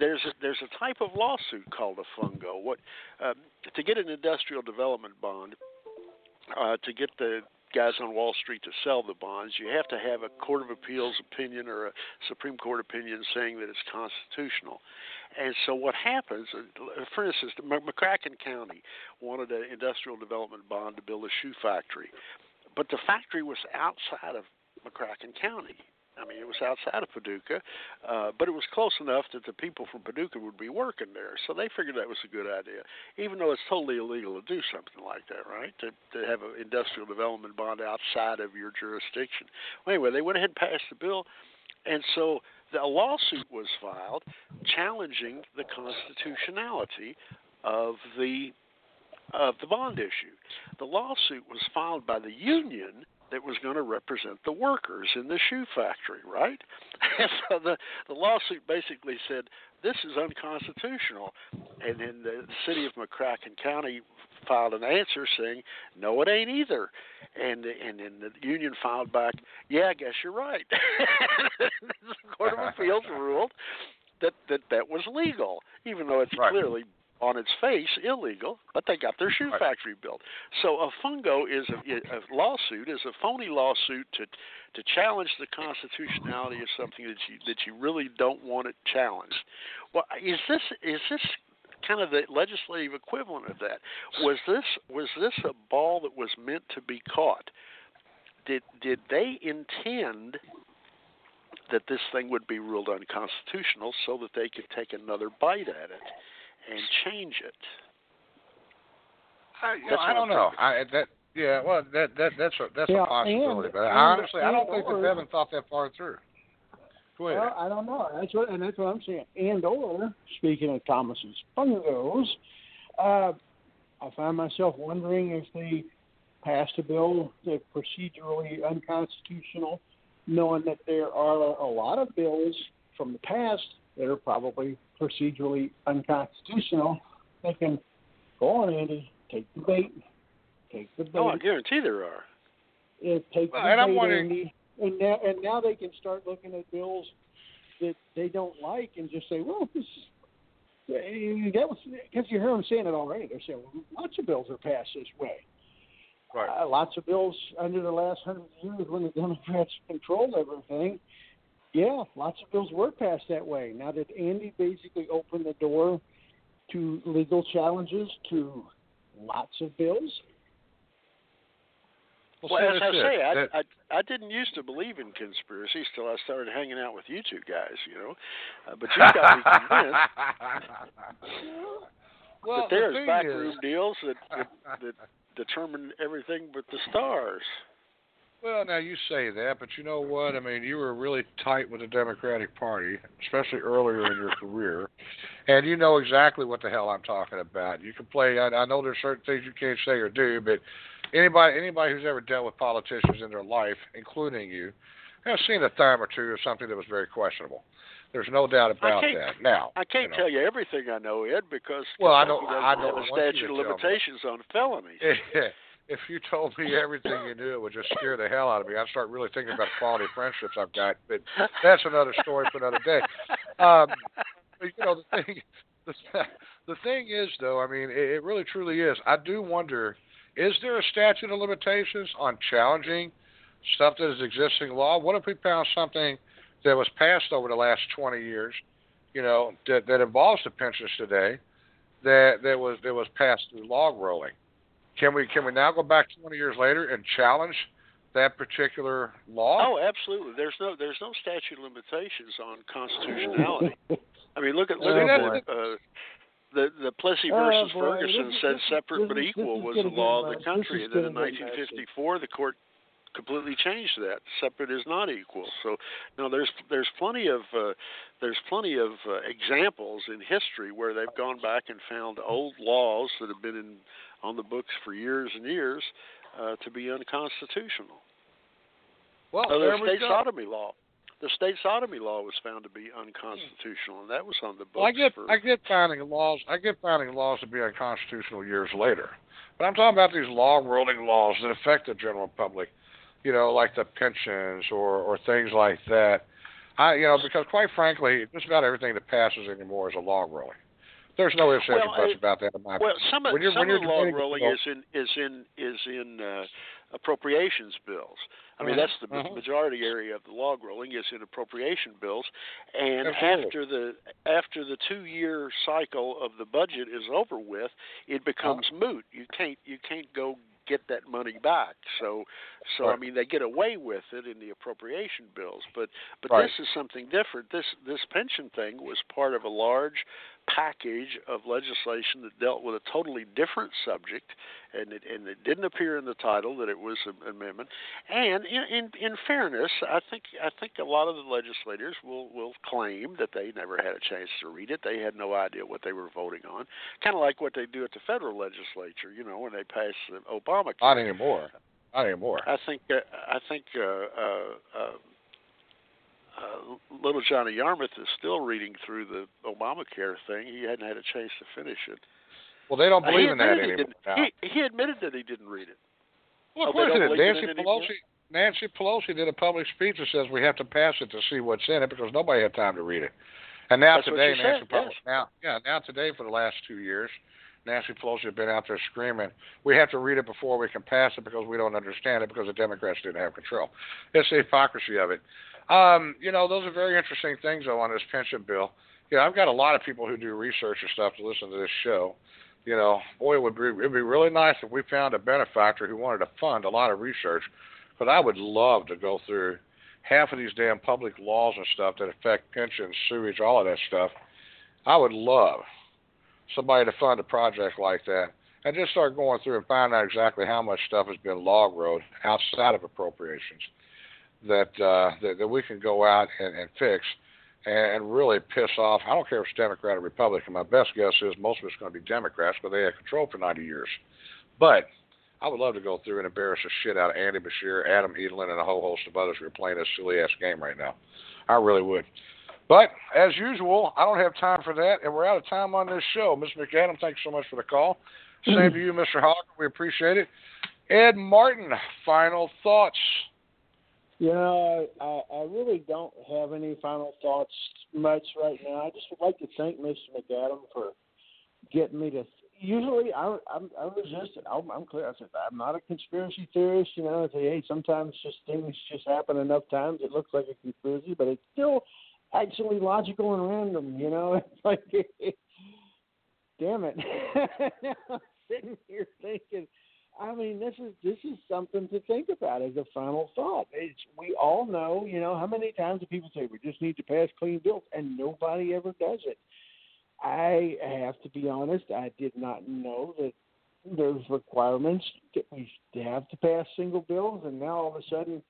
there's a, there's a type of lawsuit called a fungo. What uh, to get an industrial development bond, uh, to get the guys on Wall Street to sell the bonds, you have to have a Court of Appeals opinion or a Supreme Court opinion saying that it's constitutional. And so what happens, uh, for instance, McCracken County wanted an industrial development bond to build a shoe factory, but the factory was outside of McCracken County. I mean, it was outside of Paducah, uh, but it was close enough that the people from Paducah would be working there. So they figured that was a good idea, even though it's totally illegal to do something like that, right? To, to have an industrial development bond outside of your jurisdiction. Well, anyway, they went ahead and passed the bill, and so the, a lawsuit was filed challenging the constitutionality of the of the bond issue. The lawsuit was filed by the union that was going to represent the workers in the shoe factory, right? And so the the lawsuit basically said this is unconstitutional, and then the city of McCracken County filed an answer saying no, it ain't either, and and then the union filed back, yeah, I guess you're right. the Court of Appeals ruled that that that was legal, even though it's right. clearly on its face illegal, but they got their shoe right. factory built. So a fungo is a, a lawsuit is a phony lawsuit to to challenge the constitutionality of something that you that you really don't want it challenged. Well, is this is this kind of the legislative equivalent of that? Was this was this a ball that was meant to be caught? Did did they intend that this thing would be ruled unconstitutional so that they could take another bite at it? And change it. I, you know, I don't know. I that yeah, well that that that's a that's yeah, a possibility, and, but and, honestly, and I don't think or, that Bevin thought that far through. Go ahead. Well, I don't know. That's what and that's what I'm saying. And or speaking of Thomas's fungos, uh, I find myself wondering if they passed a bill that's procedurally unconstitutional, knowing that there are a lot of bills from the past that are probably procedurally unconstitutional, they can go on, Andy, take the bait, take the bait. Oh, I guarantee there are. It take well, the and bait, I'm wondering, Andy, and now and now they can start looking at bills that they don't like and just say, well, this. That was because you hear them saying it already. They're saying well, lots of bills are passed this way. Right. Uh, lots of bills under the last hundred years when the Democrats controlled everything yeah, lots of bills were passed that way. Now that Andy basically opened the door to legal challenges to lots of bills. Well, well as I say, I, that... I I didn't used to believe in conspiracies till I started hanging out with you two guys, you know. Uh, but you got me convinced well, that there's the backroom is... deals that, that that determine everything but the stars. Well, now you say that, but you know what? I mean, you were really tight with the Democratic Party, especially earlier in your career, and you know exactly what the hell I'm talking about. You can play. I, I know there's certain things you can't say or do, but anybody anybody who's ever dealt with politicians in their life, including you, has seen a time or two of something that was very questionable. There's no doubt about that. Now, I can't you know, tell you everything I know, Ed, because well, I don't. I don't have a statute of limitations on felonies. if you told me everything you knew, it would just scare the hell out of me. I'd start really thinking about the quality friendships I've got. But that's another story for another day. Um, but, you know, the thing, the, the thing is, though, I mean, it, it really truly is. I do wonder: is there a statute of limitations on challenging stuff that is existing law? What if we found something that was passed over the last 20 years, you know, that, that involves the pensions today, that that was that was passed through log rolling? Can we can we now go back 20 years later and challenge that particular law? Oh, absolutely. There's no there's no statute of limitations on constitutionality. I mean, look at look Oh, at uh, the the Plessy Oh, versus boy, Ferguson this said is- separate this but equal was the law of the country, and then in gonna get messy. 1954 the court completely changed that. Separate is not equal. So now there's there's plenty of uh, there's plenty of uh, examples in history where they've gone back and found old laws that have been in on the books for years and years uh, to be unconstitutional. Well, there the state sodomy law. The state sodomy law was found to be unconstitutional, and that was on the books Well, I get for I get finding laws I get finding laws to be unconstitutional years later, but I'm talking about these log rolling laws that affect the general public, you know, like the pensions or or things like that. I you know because quite frankly, just about everything that passes anymore is a log rolling. There's no ifs, ands, Well, buts about that. In my Well, some of when you're, some when you're of the log rolling is in is in is in uh, appropriations bills. I mean, Mhm, that's the mhm. majority area of the log rolling is in appropriation bills. And Absolutely. after the after the two year cycle of the budget is over with, it becomes moot. You can't you can't go get that money back. So so I mean they get away with it in the appropriation bills, but but Right. this is something different. This this pension thing was part of a large package of legislation that dealt with a totally different subject, and it and it didn't appear in the title that it was an amendment. And in in, in fairness, I think I think a lot of the legislators will will claim that they never had a chance to read it. They had no idea what they were voting on. Kind of like what they do at the federal legislature, you know, when they pass the Obamacare. not anymore. Not anymore. I think uh, I think uh, uh, uh, uh, little Johnny Yarmuth is still reading through the Obamacare thing. He hadn't had a chance to finish it. Well, they don't believe in that he anymore. He, he admitted that he didn't read it. Well, of Oh, course don't it is. Nancy? Pelosi. Nancy Pelosi did a public speech that says we have to pass it to see what's in it because nobody had time to read it. And now That's today, Nancy said, Pelosi. yes. Now, yeah, now today for the last two years, Nancy Pelosi has been out there screaming, "We have to read it before we can pass it because we don't understand it because the Democrats didn't have control." It's the hypocrisy of it. Um, you know, those are very interesting things though on this pension bill. You know, I've got a lot of people who do research and stuff to listen to this show. You know, boy, it would be it'd be really nice if we found a benefactor who wanted to fund a lot of research. But I would love to go through half of these damn public laws and stuff that affect pensions, sewage, all of that stuff. I would love somebody to fund a project like that and just start going through and find out exactly how much stuff has been log road outside of appropriations that uh, that, that we can go out and, and fix and really piss off. I don't care if it's Democrat or Republican. My best guess is most of it's going to be Democrats, but they had control for 90 years. But I would love to go through and embarrass the shit out of Andy Beshear, Adam Edelen, and a whole host of others who are playing this silly ass game right now. I really would. But as usual, I don't have time for that, and we're out of time on this show. Mr. McAdam, thanks so much for the call. Mm-hmm. Same to you, Mr. Hawk. We appreciate it. Ed Martin, final thoughts. You know, I, I, I really don't have any final thoughts much right now. I just would like to thank Mr. McAdam for getting me to. Usually, I I'm, I resist it. I'm, I'm clear. I said I'm not a conspiracy theorist. You know, I say hey, sometimes just things just happen enough times it looks like a conspiracy, but it's still actually logical and random. You know, it's like, damn it. I'm sitting here thinking. I mean, this is this is something to think about as a final thought. It's, we all know, you know, how many times do people say we just need to pass clean bills, and nobody ever does it. I have to be honest; I did not know that there's requirements that we have to pass single bills, and now all of a sudden,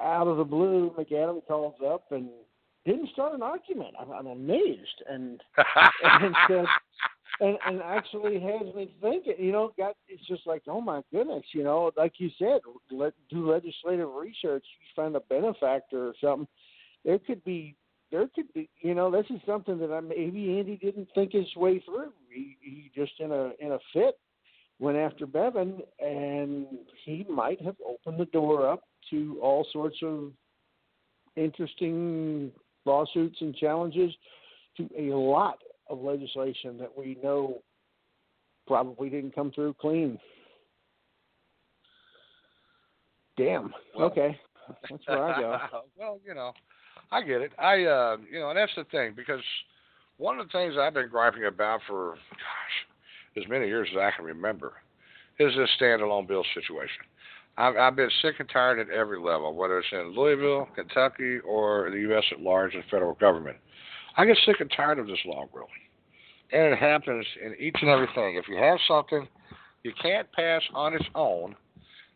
out of the blue, McAdam calls up and didn't start an argument. I'm, I'm amazed, and and said, and and actually has me thinking. You know, got it's just like, oh my goodness, you know, like you said, let do legislative research. You find a benefactor or something. There could be, there could be, you know, this is something that I maybe Andy didn't think his way through. He he just in a in a fit went after Bevin, and he might have opened the door up to all sorts of interesting lawsuits and challenges to a lot of legislation that we know probably didn't come through clean. Damn. Well, okay. That's where I go. well, you know, I get it. I, uh, you know, and that's the thing because one of the things I've been griping about for, gosh, as many years as I can remember, is this standalone bill situation. I've, I've been sick and tired at every level, whether it's in Louisville, Kentucky, or the U.S. at large and federal government. I get sick and tired of this log rolling. And it happens in each and everything. If you have something you can't pass on its own,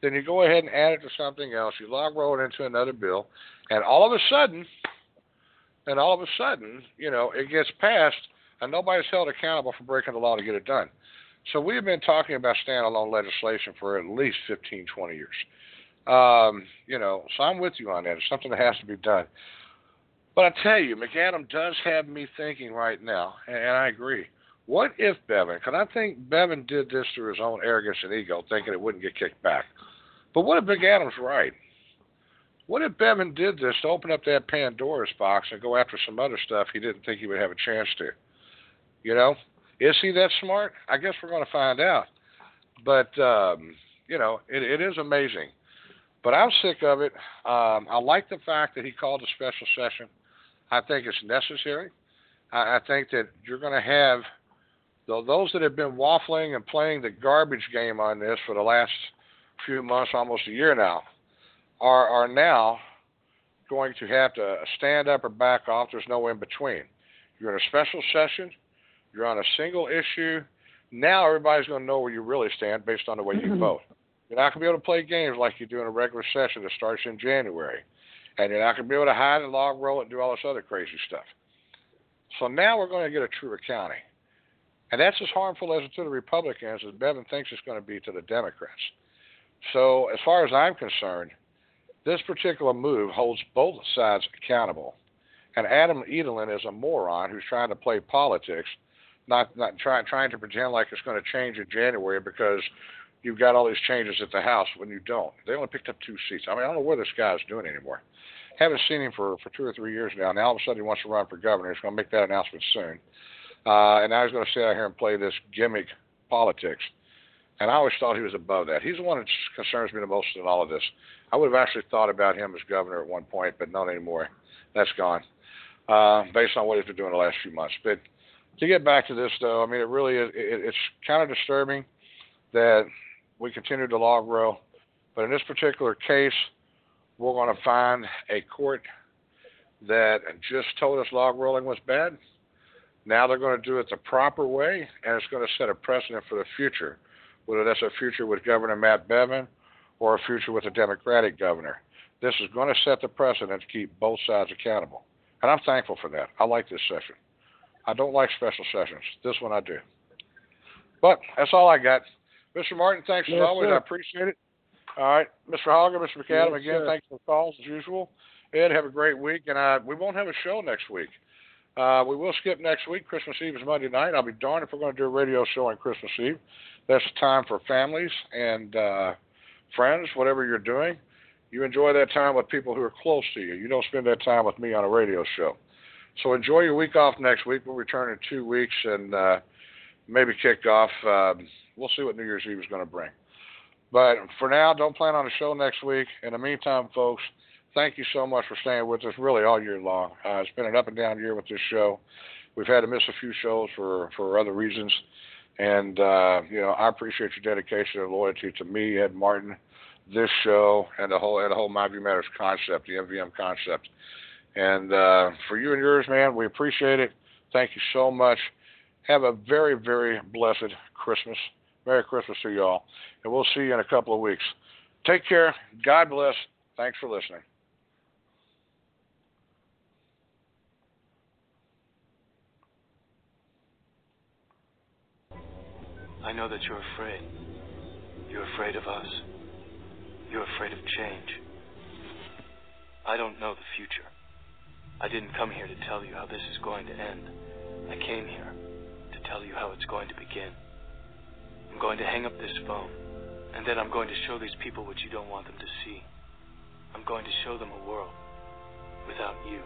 then you go ahead and add it to something else. You log roll it into another bill, and all of a sudden, and all of a sudden, you know, it gets passed, and nobody's held accountable for breaking the law to get it done. So we have been talking about standalone legislation for at least 15, 20 years. Um, you know, so I'm with you on that. It's something that has to be done. But I tell you, McAdam does have me thinking right now, and, I agree. What if Bevin, because I think Bevin did this through his own arrogance and ego, thinking it wouldn't get kicked back. But what if McAdam's right? What if Bevin did this to open up that Pandora's box and go after some other stuff he didn't think he would have a chance to? You know, is he that smart? I guess we're going to find out. But um, you know, it, it is amazing. But I'm sick of it. Um, I like the fact that he called a special session. I think it's necessary. I, I think that you're going to have those that have been waffling and playing the garbage game on this for the last few months, almost a year now, are are now going to have to stand up or back off. There's no in between. You're in a special session. You're on a single issue. Now everybody's going to know where you really stand based on the way you mm-hmm. vote. You're not going to be able to play games like you do in a regular session that starts in January. And you're not going to be able to hide and log roll it and do all this other crazy stuff. So now we're going to get a true accounting. And that's as harmful as to the Republicans as Bevin thinks it's going to be to the Democrats. So, as far as I'm concerned, this particular move holds both sides accountable. And Adam Edelen is a moron who's trying to play politics not not trying trying to pretend like it's going to change in January because you've got all these changes at the House when you don't. They only picked up two seats. I mean, I don't know where this guy's doing anymore. Haven't seen him for for two or three years now. Now all of a sudden he wants to run for governor. He's going to make that announcement soon. Uh, and now he's going to sit out here and play this gimmick politics. And I always thought he was above that. He's the one that concerns me the most in all of this. I would have actually thought about him as governor at one point, but not anymore. That's gone, uh, based on what he's been doing the last few months. But to get back to this, though, I mean, it really is. It, it's kind of disturbing that we continue to log roll, but in this particular case, we're going to find a court that just told us log rolling was bad. Now they're going to do it the proper way, and it's going to set a precedent for the future, whether that's a future with Governor Matt Bevin or a future with a Democratic governor. This is going to set the precedent to keep both sides accountable. And I'm thankful for that. I like this session. I don't like special sessions. This one I do. But that's all I got. Mr. Martin, thanks yes, as always. Sir. I appreciate it. All right. Mr. Hogger, Mr. McAdam, yes, again, sir. thanks for the calls as usual. Ed, have a great week. And uh, we won't have a show next week. Uh, we will skip next week. Christmas Eve is Monday night. I'll be darned if we're going to do a radio show on Christmas Eve. That's a time for families and uh, friends, whatever you're doing. You enjoy that time with people who are close to you. You don't spend that time with me on a radio show. So enjoy your week off next week. We'll return in two weeks and uh, maybe kick off. Um, we'll see what New Year's Eve is going to bring. But for now, don't plan on a show next week. In the meantime, folks, thank you so much for staying with us really all year long. Uh, it's been an up and down year with this show. We've had to miss a few shows for, for other reasons. And, uh, you know, I appreciate your dedication and loyalty to me, Ed Martin, this show, and the whole, and the whole My View Matters concept, the MVM concept. And uh, for you and yours, man, we appreciate it. Thank you so much. Have a very, very blessed Christmas. Merry Christmas to you all. And we'll see you in a couple of weeks. Take care. God bless. Thanks for listening. I know that you're afraid. You're afraid of us. You're afraid of change. I don't know the future. I didn't come here to tell you how this is going to end. I came here to tell you how it's going to begin. I'm going to hang up this phone, and then I'm going to show these people what you don't want them to see. I'm going to show them a world without you.